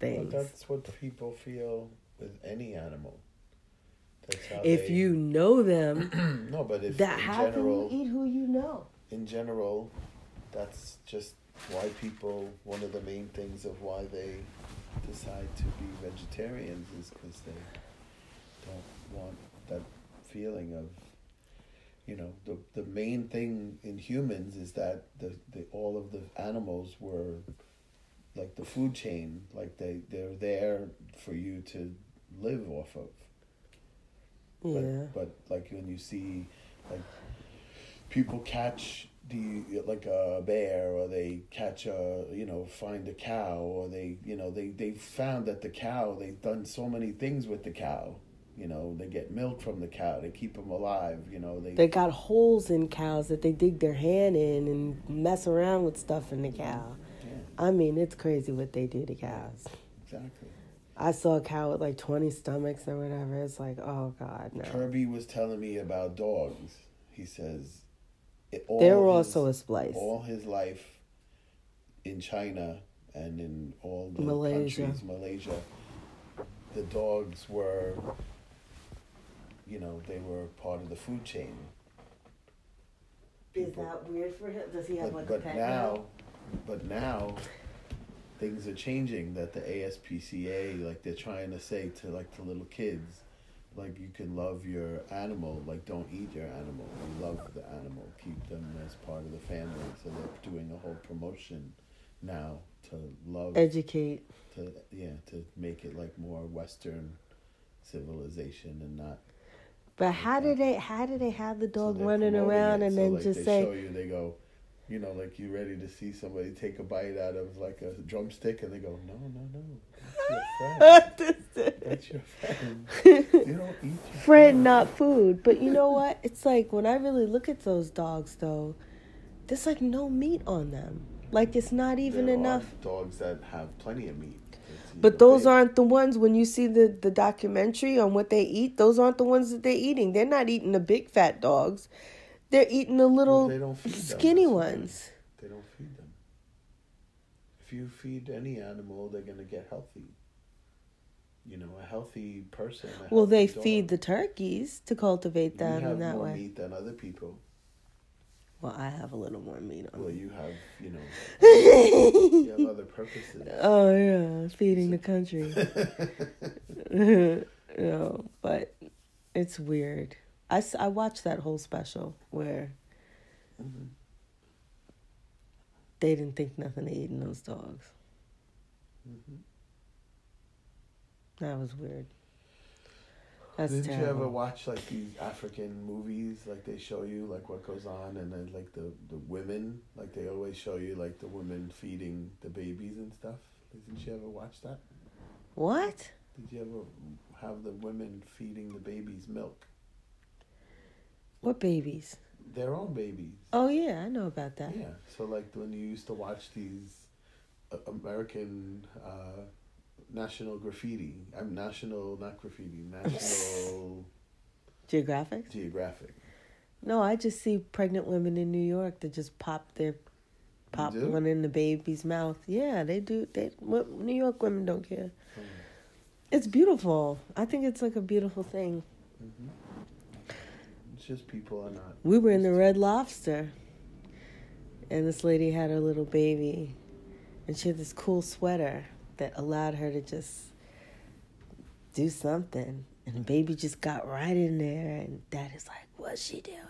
Well, things. that's what people feel with any animal. If they- you know them, no, but if that in how general, can you eat who you know? in general, that's just why people. One of the main things of why they decide to be vegetarians is because they don't want that feeling of, you know, the the main thing in humans is that the, the all of the animals were like the food chain, like they they're there for you to live off of. Yeah. But, but like when you see like people catch the like a bear or they catch a you know find a cow or they you know they they found that the cow they've done so many things with the cow you know they get milk from the cow they keep them alive you know they, They got holes in cows that they dig their hand in and mess around with stuff in the cow. yeah, I mean, it's crazy what they do to cows. exactly I saw a cow with like 20 stomachs or whatever. It's like, oh God, no. Kirby was telling me about dogs he says it, all They were his- also a splice. all his life in China and in all the Malaysia. countries, Malaysia, the dogs were, you know, they were part of the food chain. Is that weird for him? Does he have But, like a but pet now, but now, things are changing. That the ASPCA, like they're trying to say to like the little kids, like you can love your animal, like don't eat your animal. You love the animal, keep them as part of the family. So they're doing a whole promotion now to love, Educate. to yeah, to make it like more Western civilization and not. But how do they? How do they have the dog they're running around it. and So, then like, just say, show you they go you know like you're ready to see somebody take a bite out of like a drumstick and they go no no no that's your friend that's your friend you don't eat your friend, not food. But you know what? It's like when I really look at those dogs, though, there's like no meat on them. Like it's not even There enough. dogs that have plenty of meat But those they- aren't the ones when you see the, the documentary on what they eat, those aren't the ones that they're eating. They're not eating the big fat dogs. They're eating the well, little they don't feed them, skinny that's ones. they don't feed them if you feed any animal they're gonna get healthy you know a healthy person a Well, they dog. feed the turkeys to cultivate them in that more way. meat than other people Well, I have a little more meat on well you have you know you have other purposes oh, yeah, feeding the country. no, but it's weird. I, I watched that whole special where Mhm. they didn't think nothing of eating those dogs. Mhm. That was weird. That's Didn't you ever watch like these African movies, like they show you like what goes on, and then like the the women, like they always show you like the women feeding the babies and stuff. Didn't you ever watch that? What? Did you ever have the women feeding the babies milk, What babies? their own babies? Oh yeah, I know about that. Yeah. So like when you used to watch these uh, American uh, national graffiti, I'm national not graffiti, national Geographic? Geographic. No, I just see pregnant women in New York that just pop their pop one in the baby's mouth. Yeah, they do. They New York women don't care. Mm. It's beautiful. I think it's like a beautiful thing. hmm It's just people are not. We were in the Red Lobster, and this lady had her little baby, and she had this cool sweater that allowed her to just do something. And the baby just got right in there, and dad is like, "What's she doing?"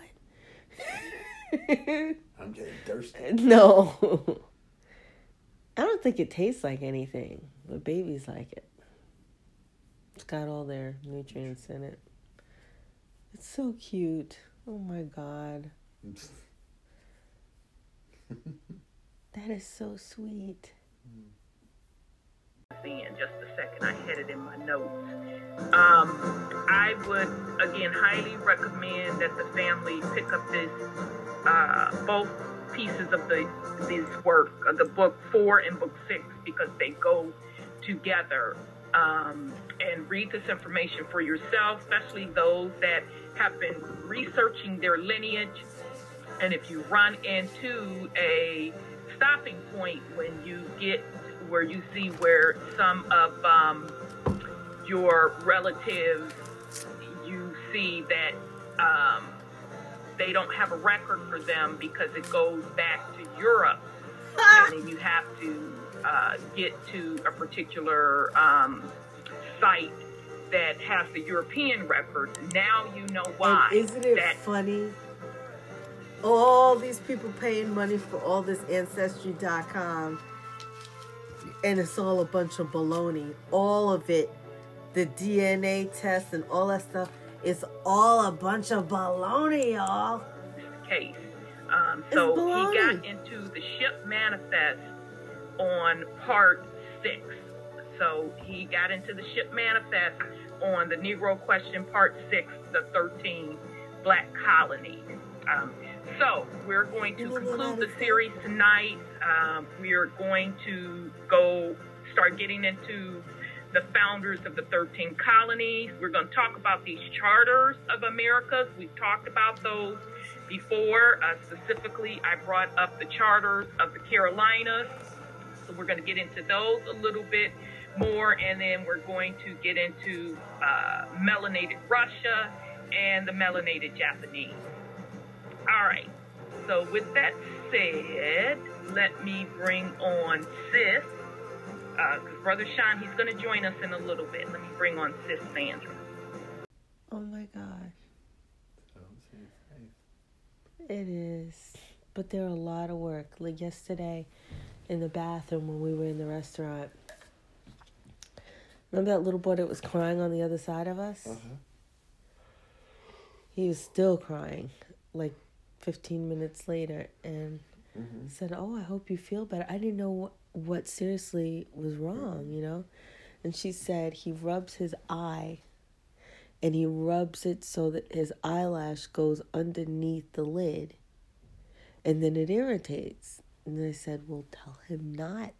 I'm getting thirsty. no, I don't think it tastes like anything, but babies like it. It's got all their nutrients in it. It's so cute. Oh my god. That is so sweet. see in just a second. I had it in my notes. Um, I would again highly recommend that the family pick up this uh, both pieces of the this work, the book four and book six, because they go together. Um, and read this information for yourself, especially those that have been researching their lineage. And if you run into a stopping point when you get where you see where some of um, your relatives you see that um, they don't have a record for them because it goes back to Europe, and then you have to uh, get to a particular um, site that has the European records. Now you know why. And isn't it that funny? All these people paying money for all this Ancestry.com, and it's all a bunch of baloney. All of it, the DNA test and all that stuff, it's all a bunch of baloney, y'all. case. Um, so he got into the ship manifest on part six. So he got into the ship manifest on the Negro question part six, the 13 black colonies. Um, so we're going to conclude the series tonight. Um, we are going to go start getting into the founders of the 13 colonies. We're going to talk about these charters of Americas. We've talked about those before. Uh, specifically, I brought up the charters of the Carolinas. So we're going to get into those a little bit more, and then we're going to get into uh, melanated Russia and the melanated Japanese. All right. So with that said, let me bring on Sis. Because Brother Sean, he's going to join us in a little bit. Let me bring on Sis Sandra. Oh my gosh, it's nice. it is. But there are a lot of work. Like yesterday, in the bathroom when we were in the restaurant. Remember that little boy that was crying on the other side of us? Uh-huh. He was still crying, like 15 minutes later, and Mhm. said, "Oh, I hope you feel better." I didn't know what, what seriously was wrong, you know. And she said he rubs his eye, and he rubs it so that his eyelash goes underneath the lid, and then it irritates. And I said, "Well, tell him not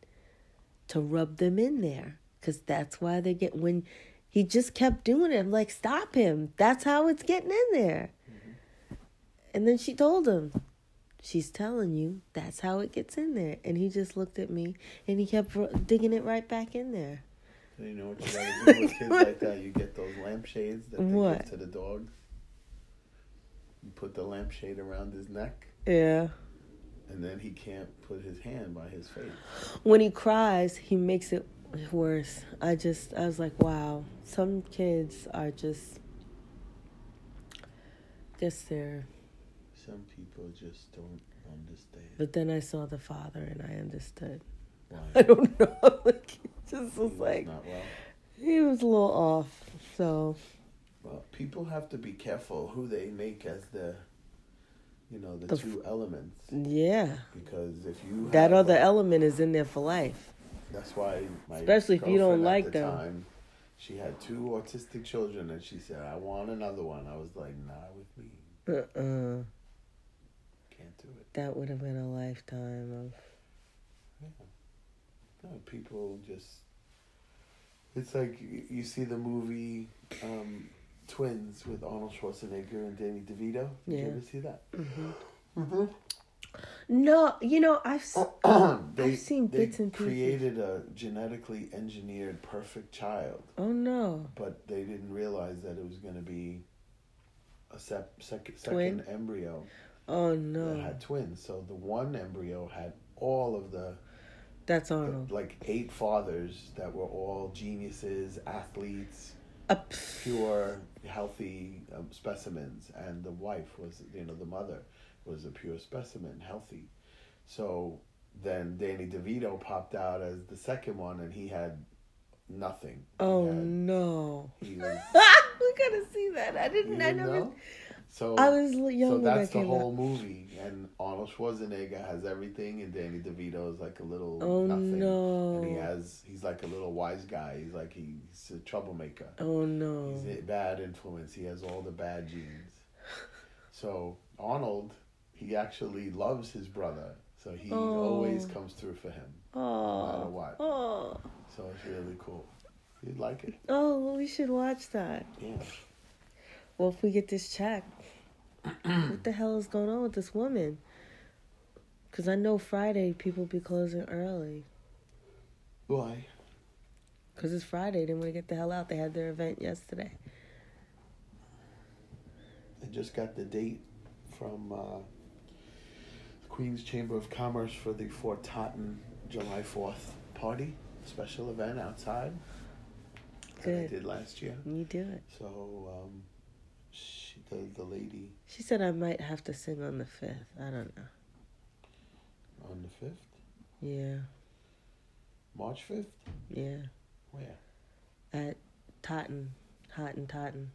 to rub them in there, because that's why they get when." He just kept doing it. I'm like, stop him. That's how it's getting in there. Mm-hmm. And then she told him, She's telling you that's how it gets in there. And he just looked at me and he kept digging it right back in there. So you know what you gotta do with kids like that? You get those lampshades that they What? give to the dog. You put the lampshade around his neck, Yeah. and then he can't put his hand by his face. When he cries, he makes it worse. I just, I was like, wow. Some kids are just, guess they're, Some people just don't understand but then I saw the father and I understood. why. I don't know. like, he just was was like, not well. he was a little off. So, Well, people have to be careful who they make as the, you know, the, The f- two elements. yeah. Because if you That other a- element is in there for life. That's why my Especially if you don't like the them. Time, she had two autistic children, and she said, "I want another one." I was like, "Not with me. Uh-uh. Can't do it." That would have been a lifetime of Yeah. No, people just. It's like you, see the movie um, Twins with Arnold Schwarzenegger and Danny DeVito. Did you ever see that? No, you know, I've they, I've seen they bits and pieces. created a genetically engineered perfect child, Oh no. but they didn't realize that it was going to be a sep- sec- Twin? second embryo Oh that no. had twins. So the one embryo had all of the, That's the like eight fathers that were all geniuses, athletes, pure, healthy um, specimens, and the wife was, you know, the mother was a pure specimen, healthy. So then Danny DeVito popped out as the second one, and he had nothing. He oh had- no. he was. we gotta see that. I didn't. I didn't never. know? So I was young so that's that the whole out. movie, and Arnold Schwarzenegger has everything, and Danny DeVito is like a little Oh nothing, no. and he has he's like a little wise guy. He's like he's a troublemaker. Oh no. He's a bad influence. He has all the bad genes. So Arnold, he actually loves his brother. So he Oh. always comes through for him, no matter Oh. what. Oh. So it's really cool. You'd like it. Oh, well, we should watch that. Yeah. Well, if we get this check, what the hell is going on with this woman? Because I know Friday people be closing early. Why? Because it's Friday. They want to get the hell out. They had their event yesterday. I just got the date from uh, Queen's Chamber of Commerce for the Fort Totten July 4th party, special event outside that I did last year. You do it. So, um, she, the, the lady She said I might have to sing on the fifth. I don't know. on the 5th, Yeah, March 5th, yeah. where? At Totten, Totten, Totten.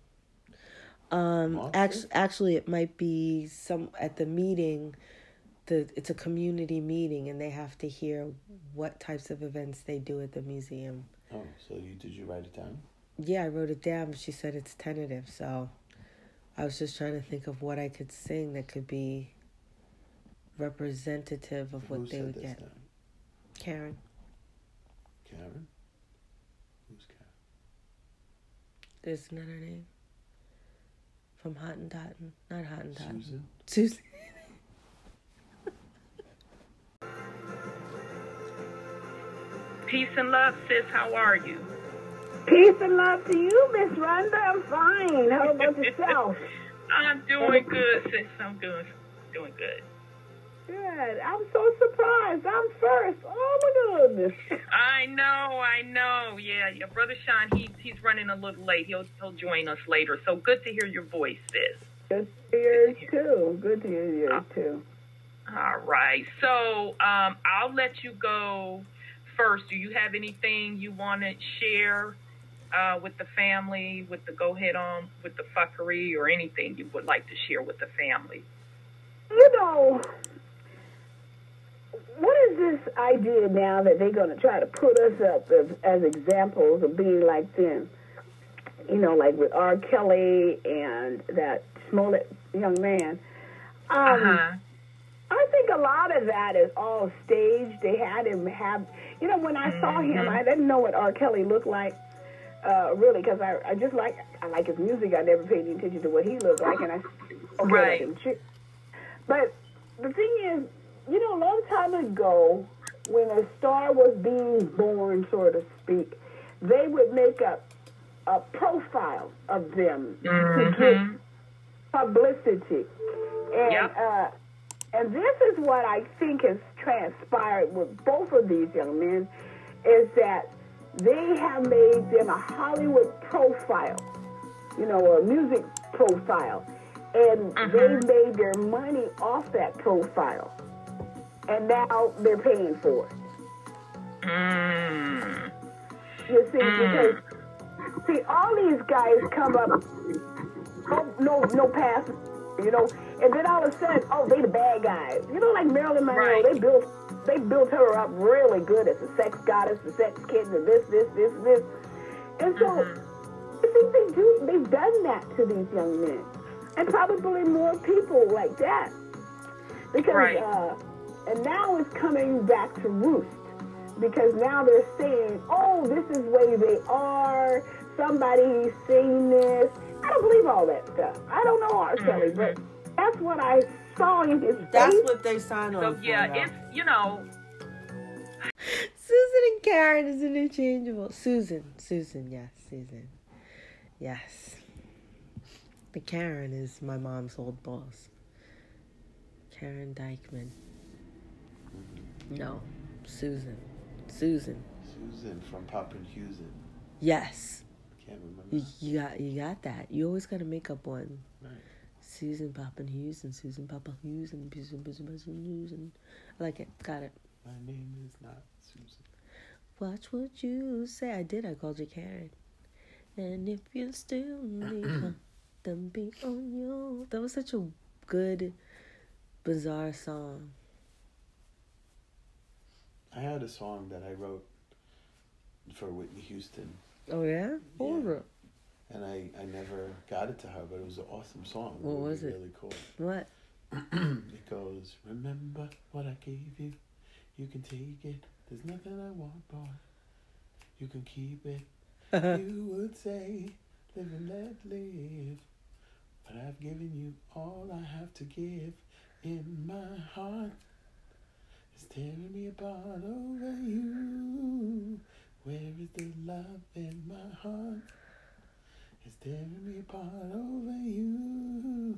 Um, actually, it might be some at the meeting. The it's a community meeting, and they have to hear what types of events they do at the museum. Oh, so you did you write it down? Yeah, I wrote it down, but she said it's tentative, so I was just trying to think of what I could sing that could be representative of what Who they would get. now? Karen, Karen? Who's Karen? isn't that her name? From Hottentotten, not Hottentotten. Susan? Susan. Peace and love, sis. How are you? Peace and love to you, Miss Rhonda. I'm fine. How about yourself? I'm doing good, sis. I'm doing doing good. Good. I'm so surprised. I'm first. Oh my goodness. I know, I know. Yeah, your brother Sean, he he's running a little late. He'll he'll join us later. So good to hear your voice, sis. Good to hear yours too. Good to hear yours too. All right. So um, I'll let you go first. Do you have anything you want to share uh, with the family, with the go ahead on with the fuckery, or anything you would like to share with the family? You know, what is this idea now that they're going to try to put us up as, as examples of being like them? You know, like with R. Kelly and that Smollett young man. Um, Uh-huh. I think a lot of that is all staged. They had him have, you know, when I saw him, Mhm. I didn't know what R. Kelly looked like, uh, really, because I, I just like, I like his music. I never paid any attention to what he looked like, and I, okay, Right. Didn't. But the thing is, you know, a long time ago, when a star was being born, so to speak, they would make a, a profile of them to Mhm. get publicity. And Yep. uh, and this is what I think has transpired with both of these young men is that they have made them a Hollywood profile, you know, a music profile. And they made their money off that profile. And now they're paying for it. Mm. You see, because see, all these guys come up, no, no, no pass, you know, and then all of a sudden, oh, they the bad guys. You know, like Marilyn Monroe, Right. they built, they built her up really good as a sex goddess, the sex kitten, and this, this, this, this. And so, Mm-hmm. I think they do, they've done that to these young men, and probably more people like that, because, Right. uh, and now it's coming back to roost because now they're saying, "Oh, this is way they are." Somebody's saying this. I don't believe all that stuff. I don't know R. Kelly, but that's what I saw in his That's face. what they sign on So for. yeah, though. it's you know, Susan and Karen is interchangeable. Susan, Susan, yes, Susan, yes. The Karen is my mom's old boss. Karen Dykeman. No, Susan, Susan. Susan from Poppenhusen. Yes, Can't remember. you, you got you got that. You always got to make up one. Right. Susan Pappenhughes and Susan Pappenhughes and Susan Pappenhughes and I like it. Got it. My name is not Susan. Watch what you say. I did. I called you Karen. And if you still need her, then be on your. That was such a good, bizarre song. I had a song that I wrote for Whitney Houston, Oh yeah. What Yeah. It? and I, I never got it to her, but it was an awesome song. What really, was it? Really cool. What? it goes, remember what I gave you. You can take it. There's nothing I want, boy. You can keep it. you would say, live and let live. But I've given you all I have to give in my heart. It's tearing me apart over you. Where is the love in my heart? Is tearing me apart over you.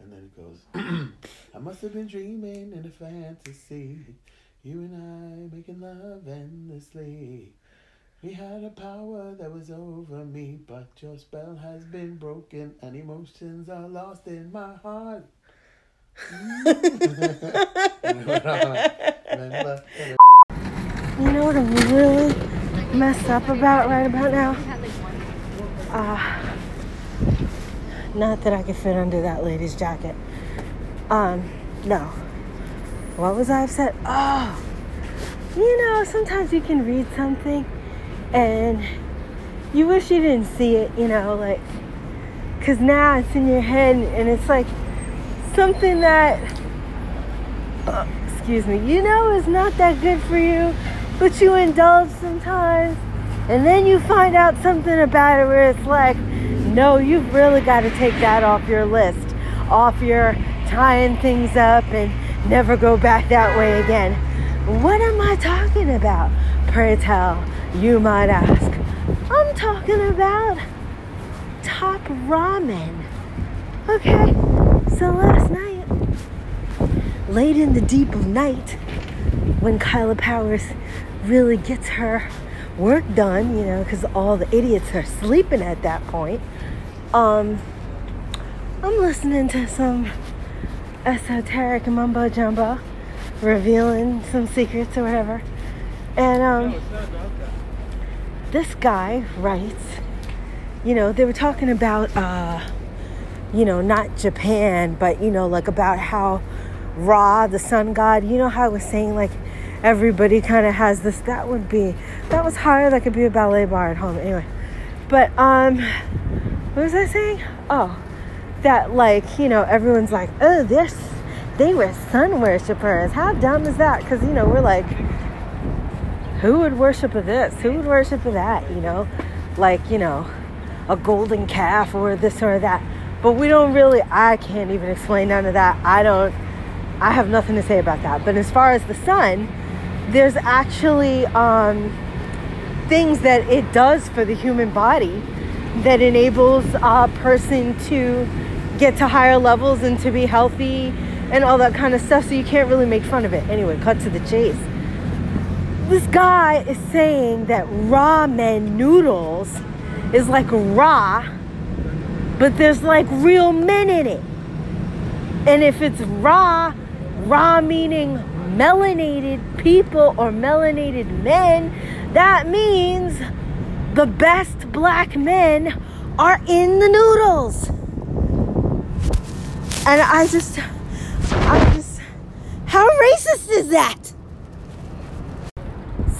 And then it goes, I must have been dreaming in a fantasy. You and I making love endlessly. We had a power that was over me, but your spell has been broken and emotions are lost in my heart. Mm. You know what I'm really messed up about right about now? Uh, not that I could fit under that lady's jacket. Um, no. What was I upset? Oh, you know, sometimes you can read something and you wish you didn't see it, you know, like, because now it's in your head and it's like something that, uh, excuse me, you know is not that good for you, but you indulge sometimes. And then you find out something about it where it's like, no, you've really got to take that off your list, off your tying things up and never go back that way again. What am I talking about? Pray tell, you might ask. I'm talking about top ramen. Okay, so last night, late in the deep of night, when Kaila Powerz really gets her work done, you know, because all the idiots are sleeping at that point. Um, I'm listening to some esoteric mumbo jumbo, revealing some secrets or whatever. And um, this guy writes, you know, they were talking about, uh, you know, not Japan, but, you know, like about how Ra, the sun god, you know how I was saying, like, everybody kind of has this. That would be, that was higher. That could be a ballet bar at home. Anyway. But, um, what was I saying? Oh, that, like, you know, everyone's like, oh, this, they were sun worshippers. How dumb is that? Because, you know, we're like, who would worship of this? Who would worship of that? You know, like, you know, a golden calf or this or that. But we don't really, I can't even explain none of that. I don't, I have nothing to say about that. But as far as the sun, there's actually um, things that it does for the human body that enables a person to get to higher levels and to be healthy and all that kind of stuff. So you can't really make fun of it. Anyway, cut to the chase. This guy is saying that ramen noodles is like raw, but there's like real men in it. And if it's raw, raw meaning melanated people or melanated men, that means the best black men are in the noodles. And I just, I just, how racist is that?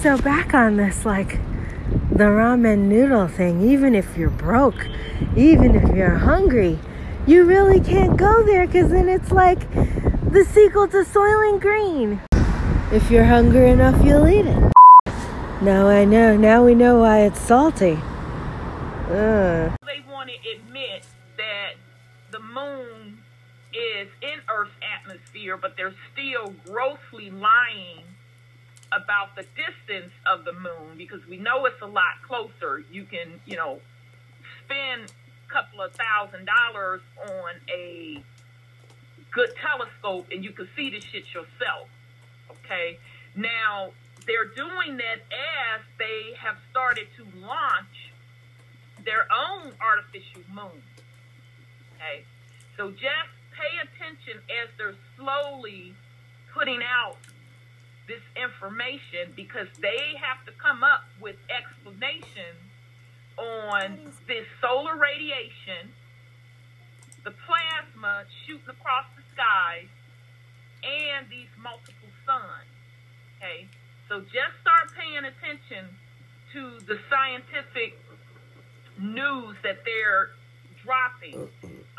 So back on this, like the ramen noodle thing, even if you're broke, even if you're hungry, you really can't go there because then it's like the sequel to Soylent Green. If you're hungry enough, you'll eat it. Now I know. Now we know why it's salty. Ugh. They want to admit that the moon is in Earth's atmosphere, but they're still grossly lying about the distance of the moon because we know it's a lot closer. You can, you know, spend a couple of thousand dollars on a good telescope and you can see the shit yourself. Okay. Now, they're doing that as they have started to launch their own artificial moon. Okay. So just pay attention as they're slowly putting out this information because they have to come up with explanations on this solar radiation, the plasma shooting across the skies, and these multiple suns. Okay, so just start paying attention to the scientific news that they're dropping,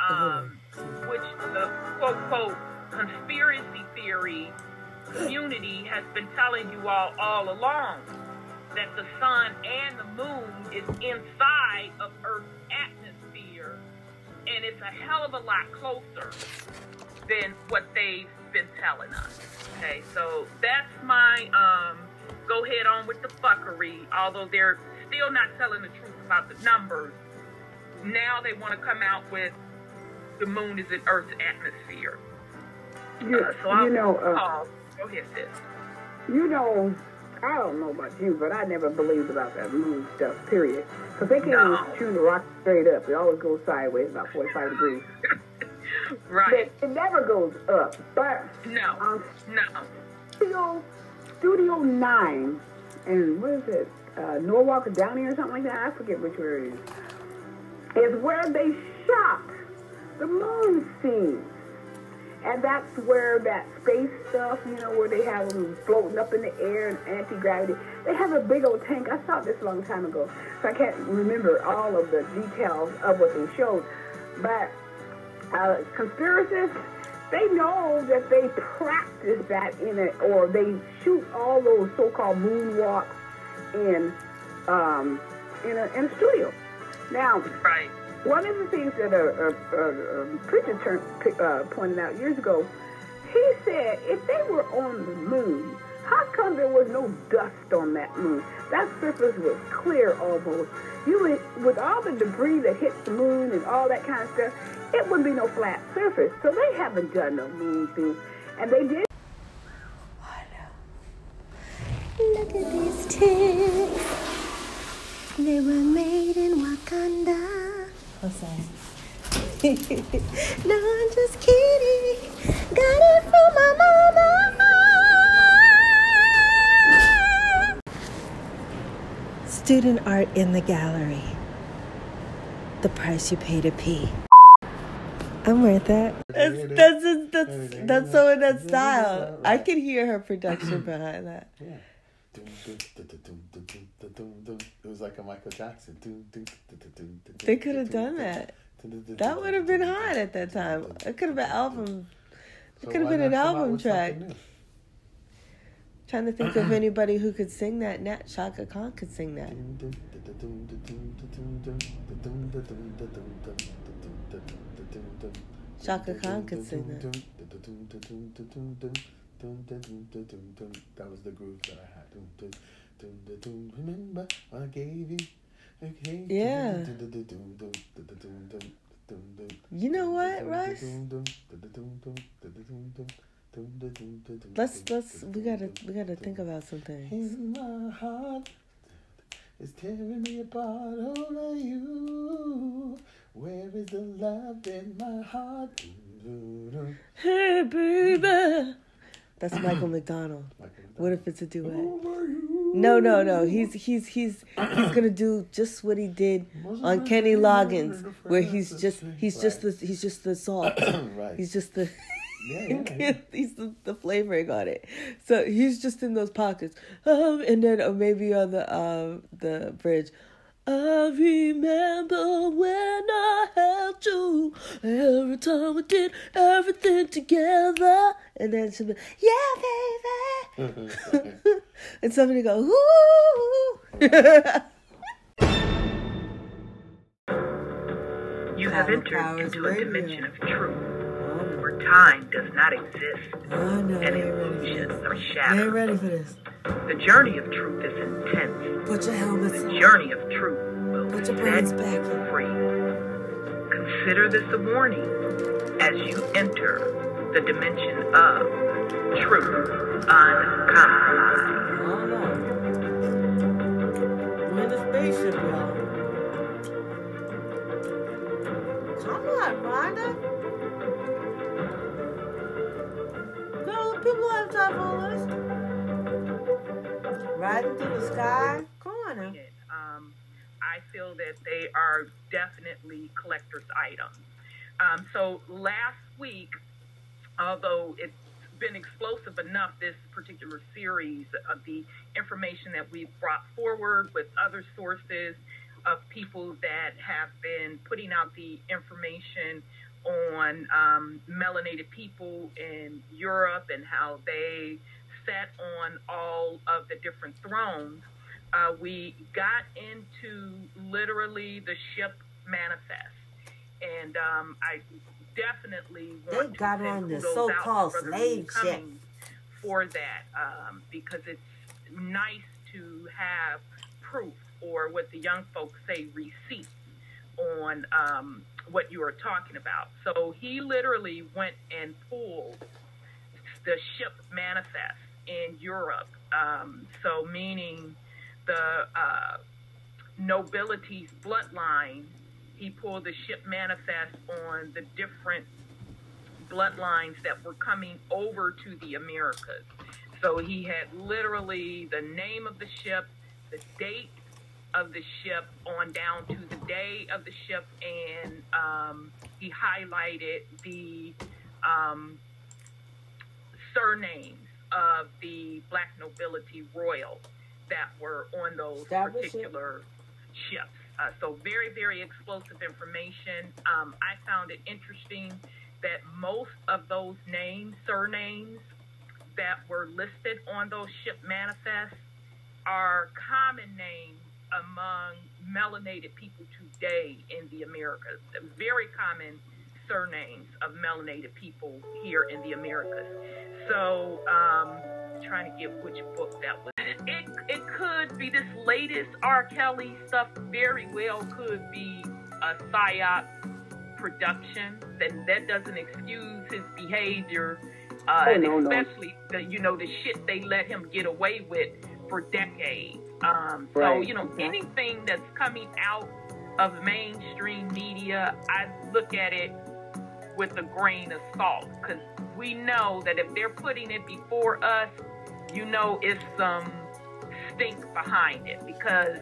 um, which the quote unquote conspiracy theory community has been telling you all all along that the sun and the moon is inside of Earth's atmosphere, and it's a hell of a lot closer than what they've been telling us. Okay, so that's my um, go ahead on with the fuckery. Although they're still not telling the truth about the numbers, now they want to come out with the moon is in Earth's atmosphere. You, Uh, so I'll you know, uh. Go ahead, sis. you know, I don't know about you, but I never believed about that moon stuff, period. Because they can't No. even shoot a rock straight up. It always goes sideways, about 45 degrees. Right. But it never goes up. But No. on No. Studio, Studio 9, and what is it, uh, Norwalk or Downey or something like that? I forget which where it is. Is where they shot the moon scene. And that's where that space stuff, you know, where they have them floating up in the air and anti-gravity. They have a big old tank. I saw this a long time ago, so I can't remember all of the details of what they showed. But uh, conspiracists, they know that they practice that in it, or they shoot all those so-called moonwalks in um, in, a, in a studio. Now, Right. one of the things that a, a, a, a preacher turned, uh, pointed out years ago, he said if they were on the moon, how come there was no dust on that moon? That surface was clear almost. You would, with all the debris that hits the moon and all that kind of stuff, it wouldn't be no flat surface. So they haven't done no moon thing, and they did. Look at these tits. They were made in Wakanda. What's that? no, I'm just kidding. Got it from my mama. Student art in the gallery. The price you pay to pee. I'm worth it. That's that's that's that's so in that style. I can hear her production behind that. Yeah. It was like a Michael Jackson. They could have done that. That would have been hot at that time. It could have been album. It could have been an album track. Trying to think of anybody who could sing that. Nat Chaka Khan could sing that. Chaka Khan could sing that. That was the groove that I had. Remember, I gave you. Okay. Yeah. You know what, Russ? Let's let's we gotta we gotta think about some things. In my heart is tearing me apart over you. Where is the love in my heart? Hey baby. That's Michael McDonald. What if it's a duet? No, no, no. He's he's he's he's gonna do just what he did on Kenny Loggins, where he's just he's just the he's just the salt. He's just the yeah, yeah, he's the, the flavoring on it. So he's just in those pockets. Um, and then uh, maybe on the um the bridge. I remember when I held you every time we did everything together. And then she'll be, yeah, baby. Mm-hmm. and somebody go, ooh. You have entered into a dimension of truth oh, where time does not exist I know, and you ain't ready for illusions this. are You ain't shattered. ready for this. The journey of truth is intense. Put your helmets The journey of truth will Put your brains you back in. free. Consider this a warning as you enter the dimension of truth uncompromised. Through the sky. Um, I feel that they are definitely collector's items. Um, so last week, although it's been explosive enough, this particular series of the information that we've brought forward with other sources of people that have been putting out the information on um, melanated people in Europe and how they sat on all of the different thrones uh, we got into literally the ship manifest. And um, I definitely They want to got send on the so-called to slave ship. For that um, because it's nice to have proof or what the young folks say receipts on um, what you are talking about. So he literally went and pulled the ship manifest in Europe. Um, so meaning the uh, nobility's bloodline, he pulled the ship manifest on the different bloodlines that were coming over to the Americas. So he had literally the name of the ship, the date of the ship on down to the day of the ship, and um, he highlighted the um, surnames of the black nobility royal that were on those particular ships. Uh, so very, very explosive information. Um, I found it interesting that most of those names, surnames that were listed on those ship manifests are common names among melanated people today in the Americas. Very common surnames of melanated people here in the Americas. So, um, trying to get which book that was. It, it could be this latest R. Kelly stuff, very well could be a psyop production. Then that doesn't excuse his behavior, uh, Oh, and no, no. especially the you know the shit they let him get away with for decades. Um, so Right. you know anything that's coming out of mainstream media, I look at it with a grain of salt because we know that if they're putting it before us, you know it's some stink behind it because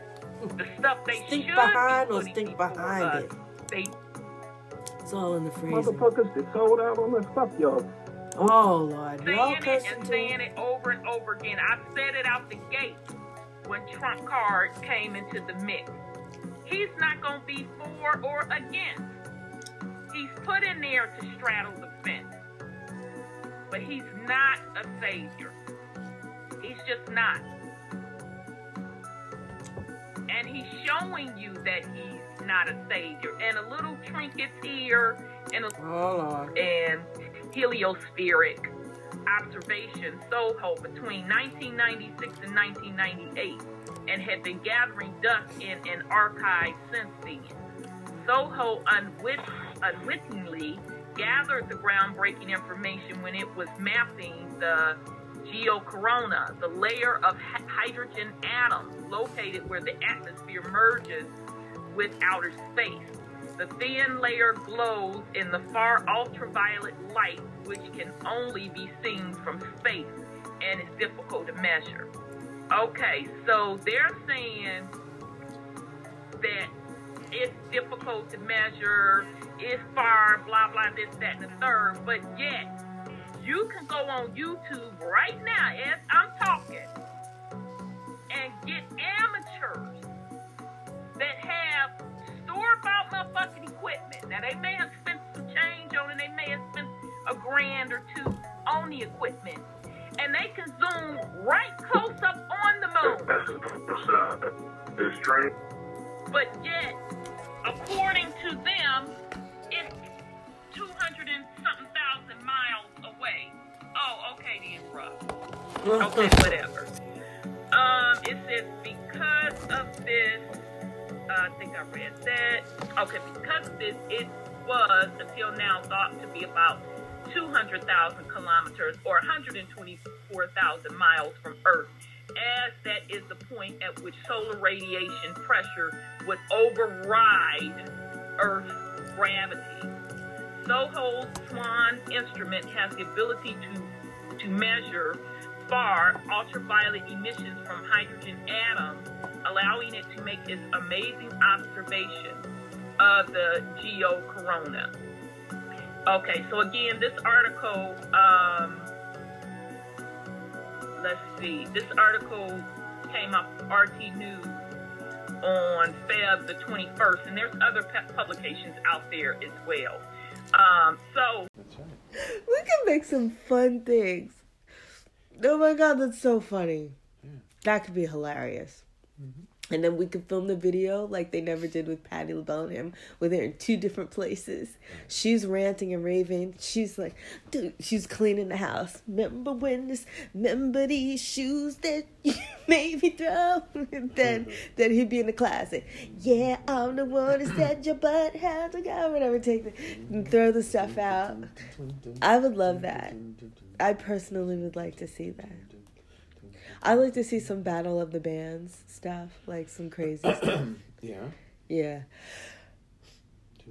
the stuff they Stink should behind be or stink behind us, it? they It's all in the freezer. Motherfuckers, they sold out on that stuff, y'all. Oh Lord, y'all saying it cursing and saying it over and over again. I've said it out the gate when Trump card came into the mix. He's not going to be for or against. He's put in there to straddle the fence. But he's not a savior. He's just not. And he's showing you that he's not a savior. And a little trinkets here and a Oh and heliospheric observation Soho between 1996 and 1998 and had been gathering dust in an archive since then. Soho unwit- unwittingly gathered the groundbreaking information when it was mapping the geocorona, the layer of hydrogen atoms located where the atmosphere merges with outer space. The thin layer glows in the far ultraviolet light, which can only be seen from space and is difficult to measure. Okay, so they're saying that it's difficult to measure, it's far, blah, blah, this, that, and the third, but yet you can go on YouTube right now as I'm talking and get amateurs that have store bought motherfucking equipment. Now they may have spent some change on it, they may have spent a grand or two on the equipment. And they can zoom right close up on the moon. That's, this train. But yet, according to them, it's 200 and something thousand miles away. Oh, okay then, bruh. Okay, whatever. Um, it says because of this, uh, I think I read that. Okay, because of this, it was until now thought to be about 200,000 kilometers or 124,000 miles from Earth, as that is the point at which solar radiation pressure would override Earth's gravity. Soho's Swan instrument has the ability to, to measure far ultraviolet emissions from hydrogen atoms, allowing it to make its amazing observation of the geocorona. Okay, so again, this article, um, let's see, this article came up RT News on Feb the 21st, and there's other pe- publications out there as well. Um, so That's right. We can make some fun things. Oh my god, that's so funny. That could be hilarious. And then we could film the video like they never did with Patti LaBelle and him, where they're in two different places. She's ranting and raving. She's like, dude, she's cleaning the house. Remember when this, remember these shoes that you made me throw? And then, then he'd be in the closet. Yeah, I'm the one that said your butt had to go. Whatever, take the, and throw the stuff out. I would love that. I personally would like to see that. I like to see some battle of the bands stuff, like some crazy stuff. Yeah. Yeah.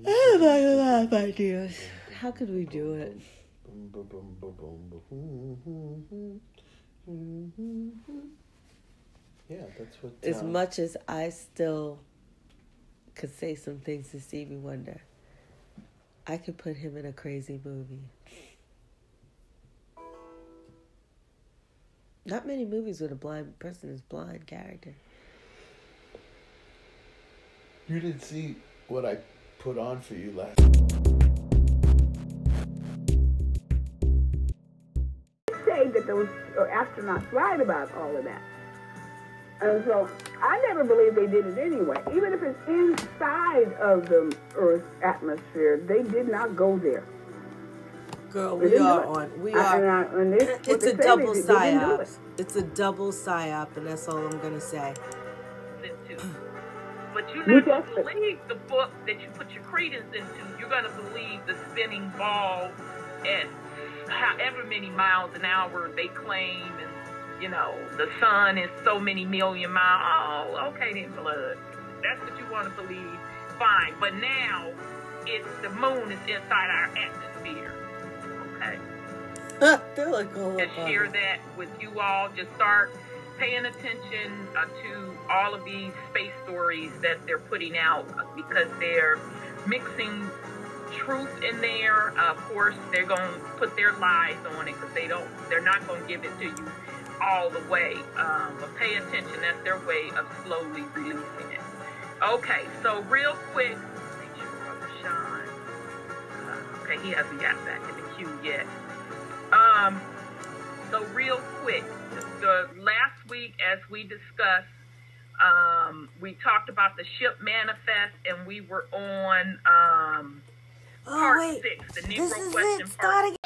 I have a lot of ideas. How could we do it? Yeah, that's what. As uh, much as I still could say some things to Stevie Wonder, I could put him in a crazy movie. Not many movies with a blind person is blind character. You didn't see what I put on for you last. say that those uh, astronauts lied about all of that. And so I never believed they did it anyway. Even if it's inside of the Earth's atmosphere, they did not go there. Girl, we are on. We are. and I- and this- It's a double is they didn't do psyop. it. It's a double psyop, and that's all I'm gonna say. But you're not going to believe the book that you put your credence into. You're going to believe the spinning ball at however many miles an hour they claim, and you know the sun is so many million miles. Oh, okay then, blood. That's what you want to believe. Fine, but now it's the moon is inside our atmosphere. Okay They're like all and share that with you all. Just start paying attention uh, to all of these space stories that they're putting out uh, because they're mixing truth in there. Uh, of course, they're going to put their lies on it because they don't. They're not going to give it to you all the way. Um, but pay attention. That's their way of slowly releasing it. Okay, so real quick, make sure Brother Sean. Uh, okay, he hasn't got back in yet. Um, so real quick, the last week as we discussed, um, we talked about the ship manifest, and we were on um, Oh part wait, six, the Negro this is question it. part. Start again.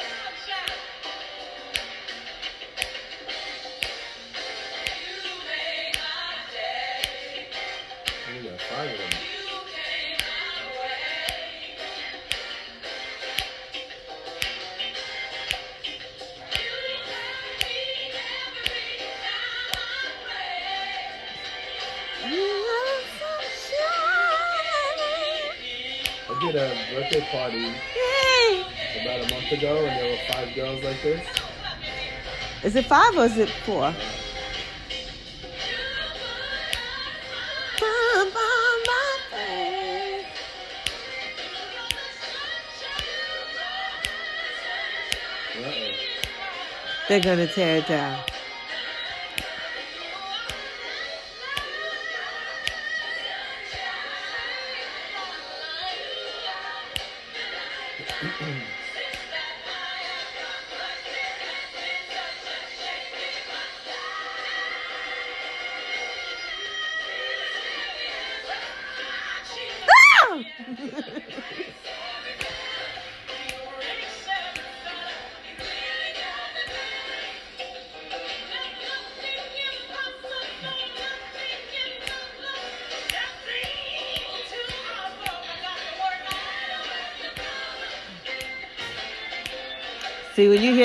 You got five of them. Did a birthday party about a month ago, and there were five girls like this. Is it five or is it four? They're gonna tear it down.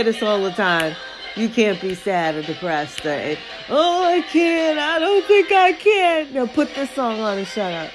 Hear this all the time, you can't be sad or depressed. Or, oh, I can't. I don't think I can. Now put this song on and shut up.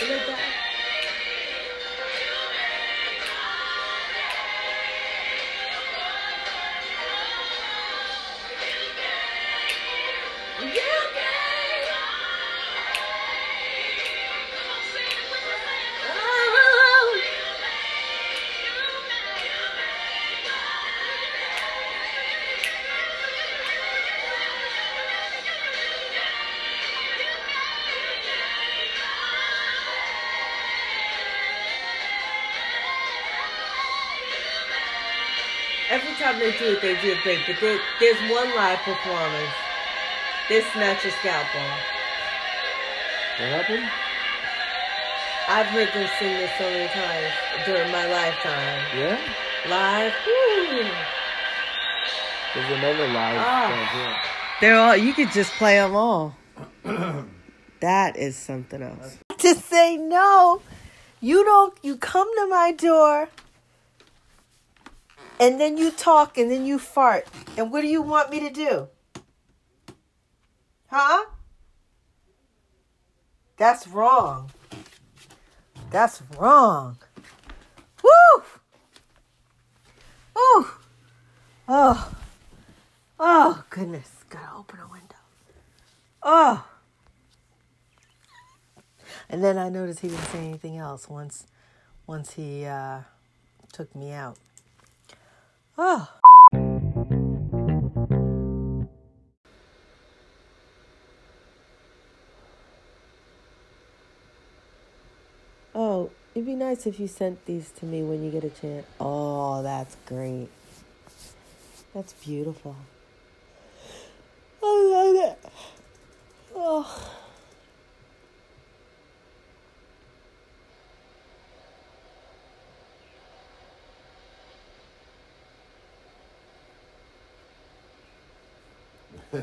Look they do it, they do it great. But there, there's one live performance. They snatch a scalp off. What happened? I've heard them sing this so many times during my lifetime. Yeah. Live. Woo. There's another live ah. down here. They're all. You could just play them all. that is something else. To say no, you don't. You come to my door, and then you talk, and then you fart. And what do you want me to do? Huh? That's wrong. That's wrong. Woo! Woo! Oh. Oh, goodness. Gotta open a window. Oh. And then I noticed he didn't say anything else once once he uh, took me out. Oh. Oh, it'd be nice if you sent these to me when you get a chance. Oh, that's great. That's beautiful. I love it. Oh.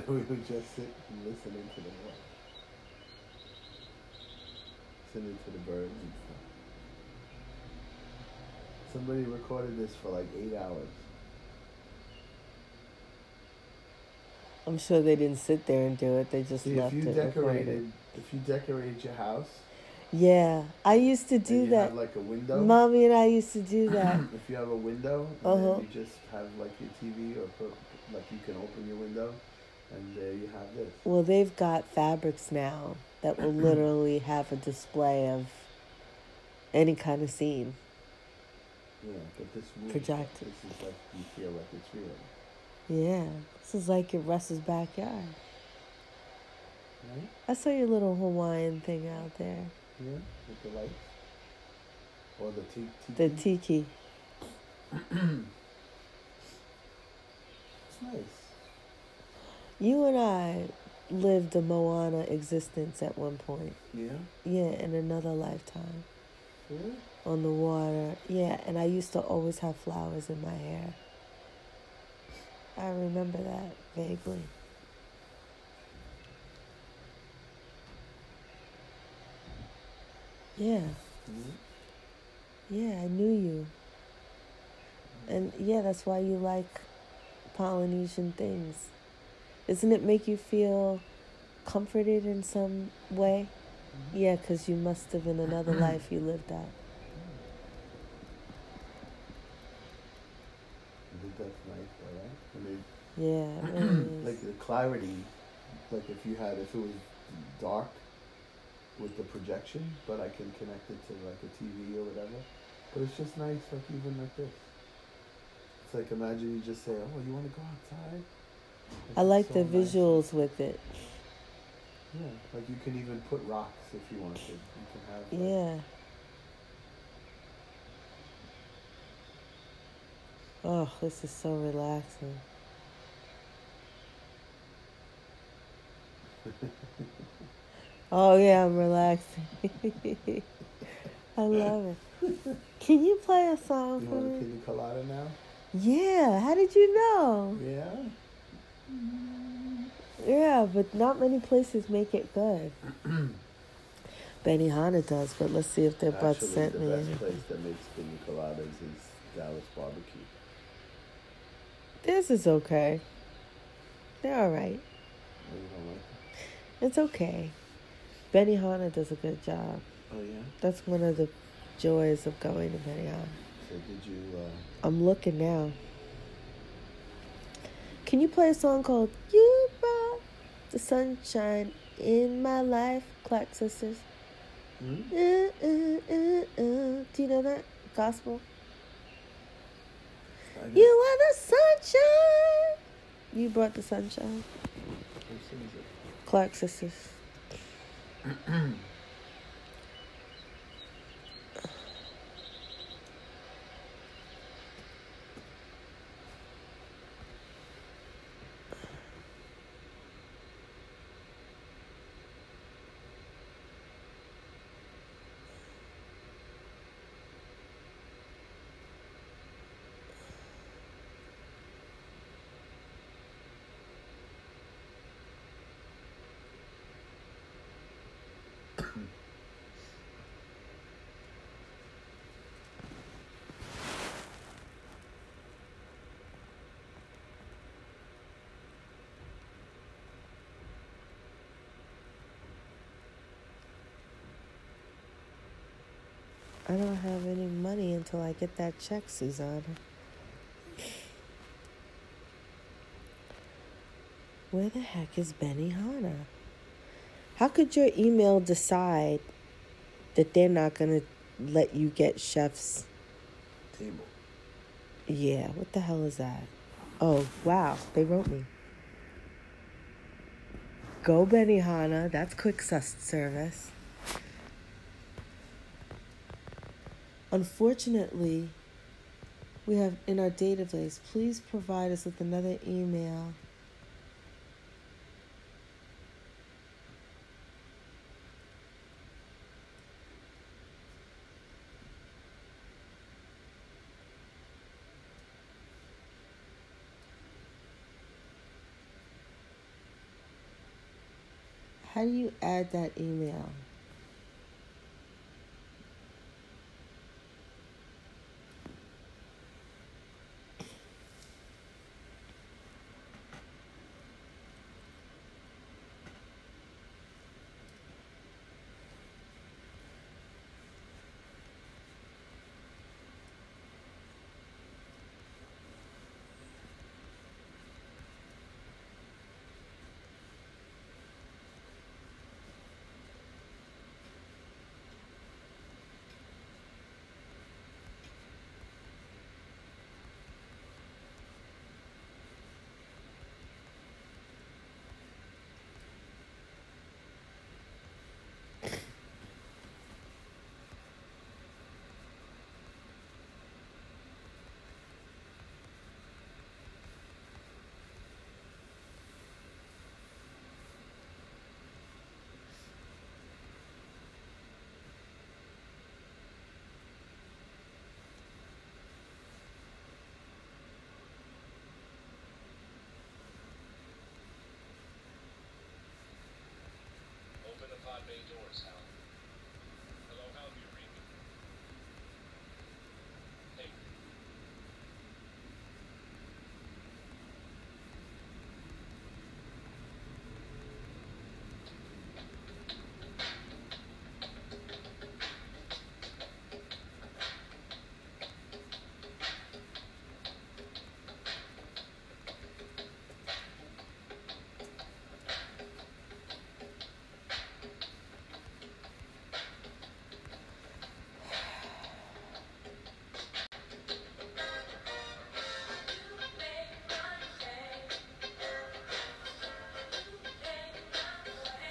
we would just sit and listening to the water. Listening to the birds and stuff. Somebody recorded this for like eight hours. I'm sure they didn't sit there and do it. They just See, if left you it decorated, if you decorated your house, Yeah, I used to do that. have like a window. Mommy and I used to do that. if you have a window, and Uh-huh. you just have like your TV or put, like you can open your window, and there you have this. well, they've got fabrics now that will literally have a display of any kind of scene. Yeah, but this moves. Projected. This is like you feel like it's real, Yeah, this is like your Russ's backyard. right? I saw your little Hawaiian thing out there. Yeah, with the lights. Or the tiki. The tiki. tiki. It's nice. You and I lived a Moana existence at one point. Yeah. Yeah, in another lifetime. Yeah. On the water. Yeah, and I used to always have flowers in my hair. I remember that vaguely. Yeah, Mhm. yeah, I knew you. And yeah, that's why you like Polynesian things. Doesn't it make you feel comforted in some way? Mm-hmm. Yeah, because you must have in another life you lived. I think that's nice, though, right? I mean, Yeah, really like the clarity, like if you had, if it was dark with the projection, but I can connect it to like a TV or whatever. But it's just nice, like even like this. It's like imagine you just say, "Oh, you want to go outside?" I like so the nice. visuals with it. Yeah, like you can even put rocks if you wanted. You can have. Like, Yeah. Oh, this is so relaxing. oh yeah, I'm relaxing. I love it. Can you play a song You for want a me? pina colada now? Yeah. How did you know? Yeah. Yeah, but not many places make it good. Benihana does, but let's see if their Actually, sent the me best any. place that makes pina coladas is Dallas Barbecue. This is okay. They're all right. Oh, you don't like It's okay. Benihana does a good job. Oh yeah. That's one of the joys of going to Benihana. So did you? Uh, I'm looking now. Can you play a song called You Brought the Sunshine in My Life, Clark Sisters? hmm? Uh, uh, uh. Do you know that? Gospel? You are the sunshine. You brought the sunshine. Clark Sisters. I don't have any money until I get that check, Susanna. Where the heck is Benny Benihana? How could your email decide that they're not going to let you get chef's? Table. Yeah, what the hell is that? Oh, wow, they wrote me. Go Benny Benihana, that's quick service. Unfortunately, we have in our database, please provide us with another email. How do you add that email?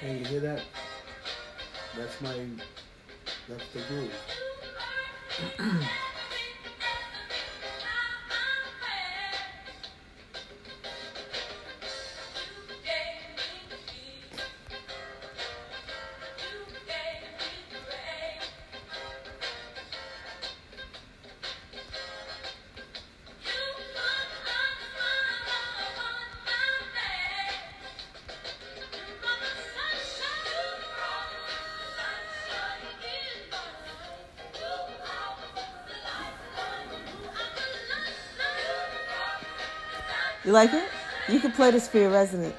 Hey, you hear that? That's my. That's the groove. like it? You can play this for your residents.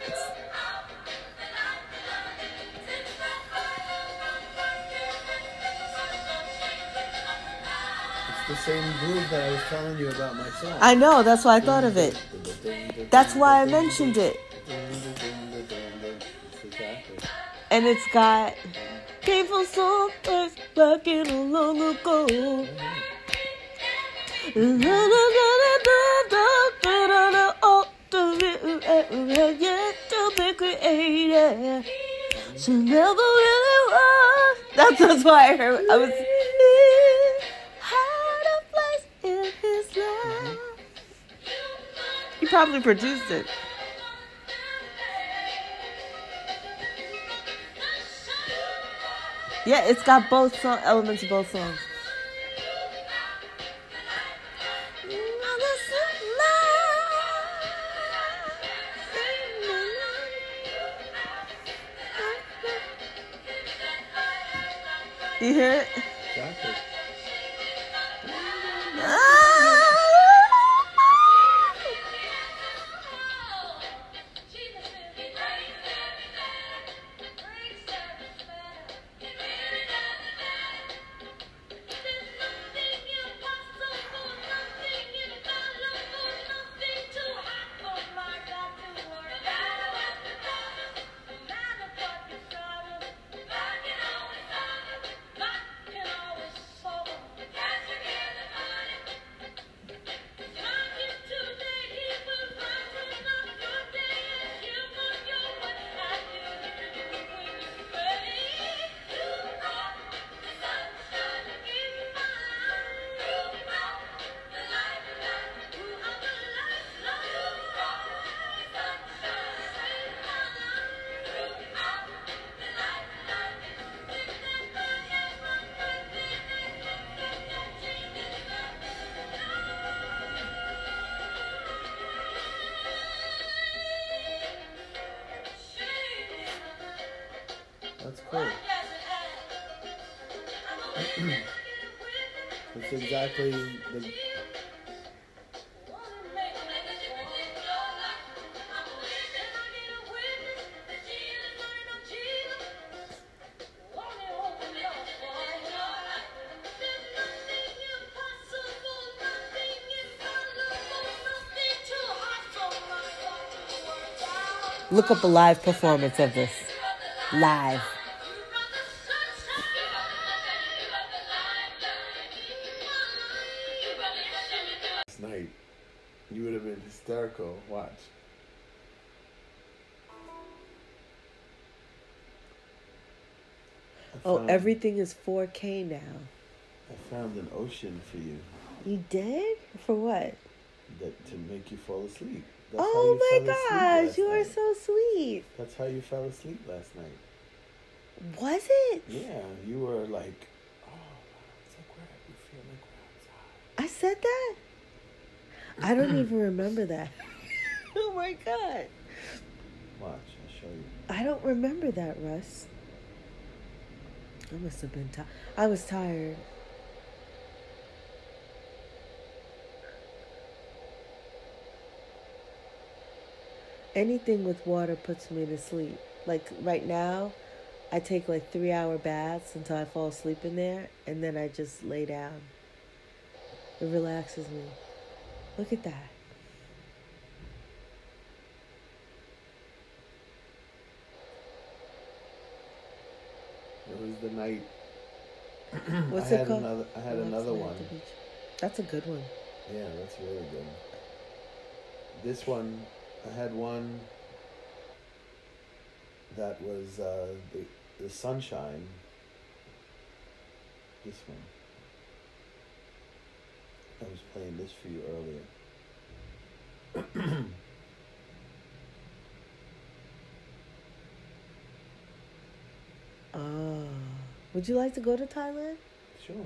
It's the same groove that I was telling you about my song. I know, that's why I thought of it. That's why I mentioned it. And it's got painful soul first working a long ago. That's, that's why I heard. I was. He probably produced it. Yeah, it's got both song elements of both songs. Cool. It's exactly the. Look up a live performance of this. Live. Everything is 4K now. I found an ocean for you You did? For what? that to make you fall asleep. That's Oh you my gosh, you are night. so sweet. That's how you fell asleep last night. Was it? Yeah, you were like, oh, it's like we're, we feel like we're outside. I said that? I don't even remember that. oh my god. Watch, I'll show you. I don't remember that, Russ. I must have been tired. I was tired. Anything with water puts me to sleep. Like right now, I take like three hour baths until I fall asleep in there, and then I just lay down. It relaxes me. Look at that. The night. What's I it had called? Another, I had another one. That's a good one. Yeah, that's really good. This one, I had one that was uh, the, the sunshine. This one. I was playing this for you earlier. Would you like to go to Thailand? Sure.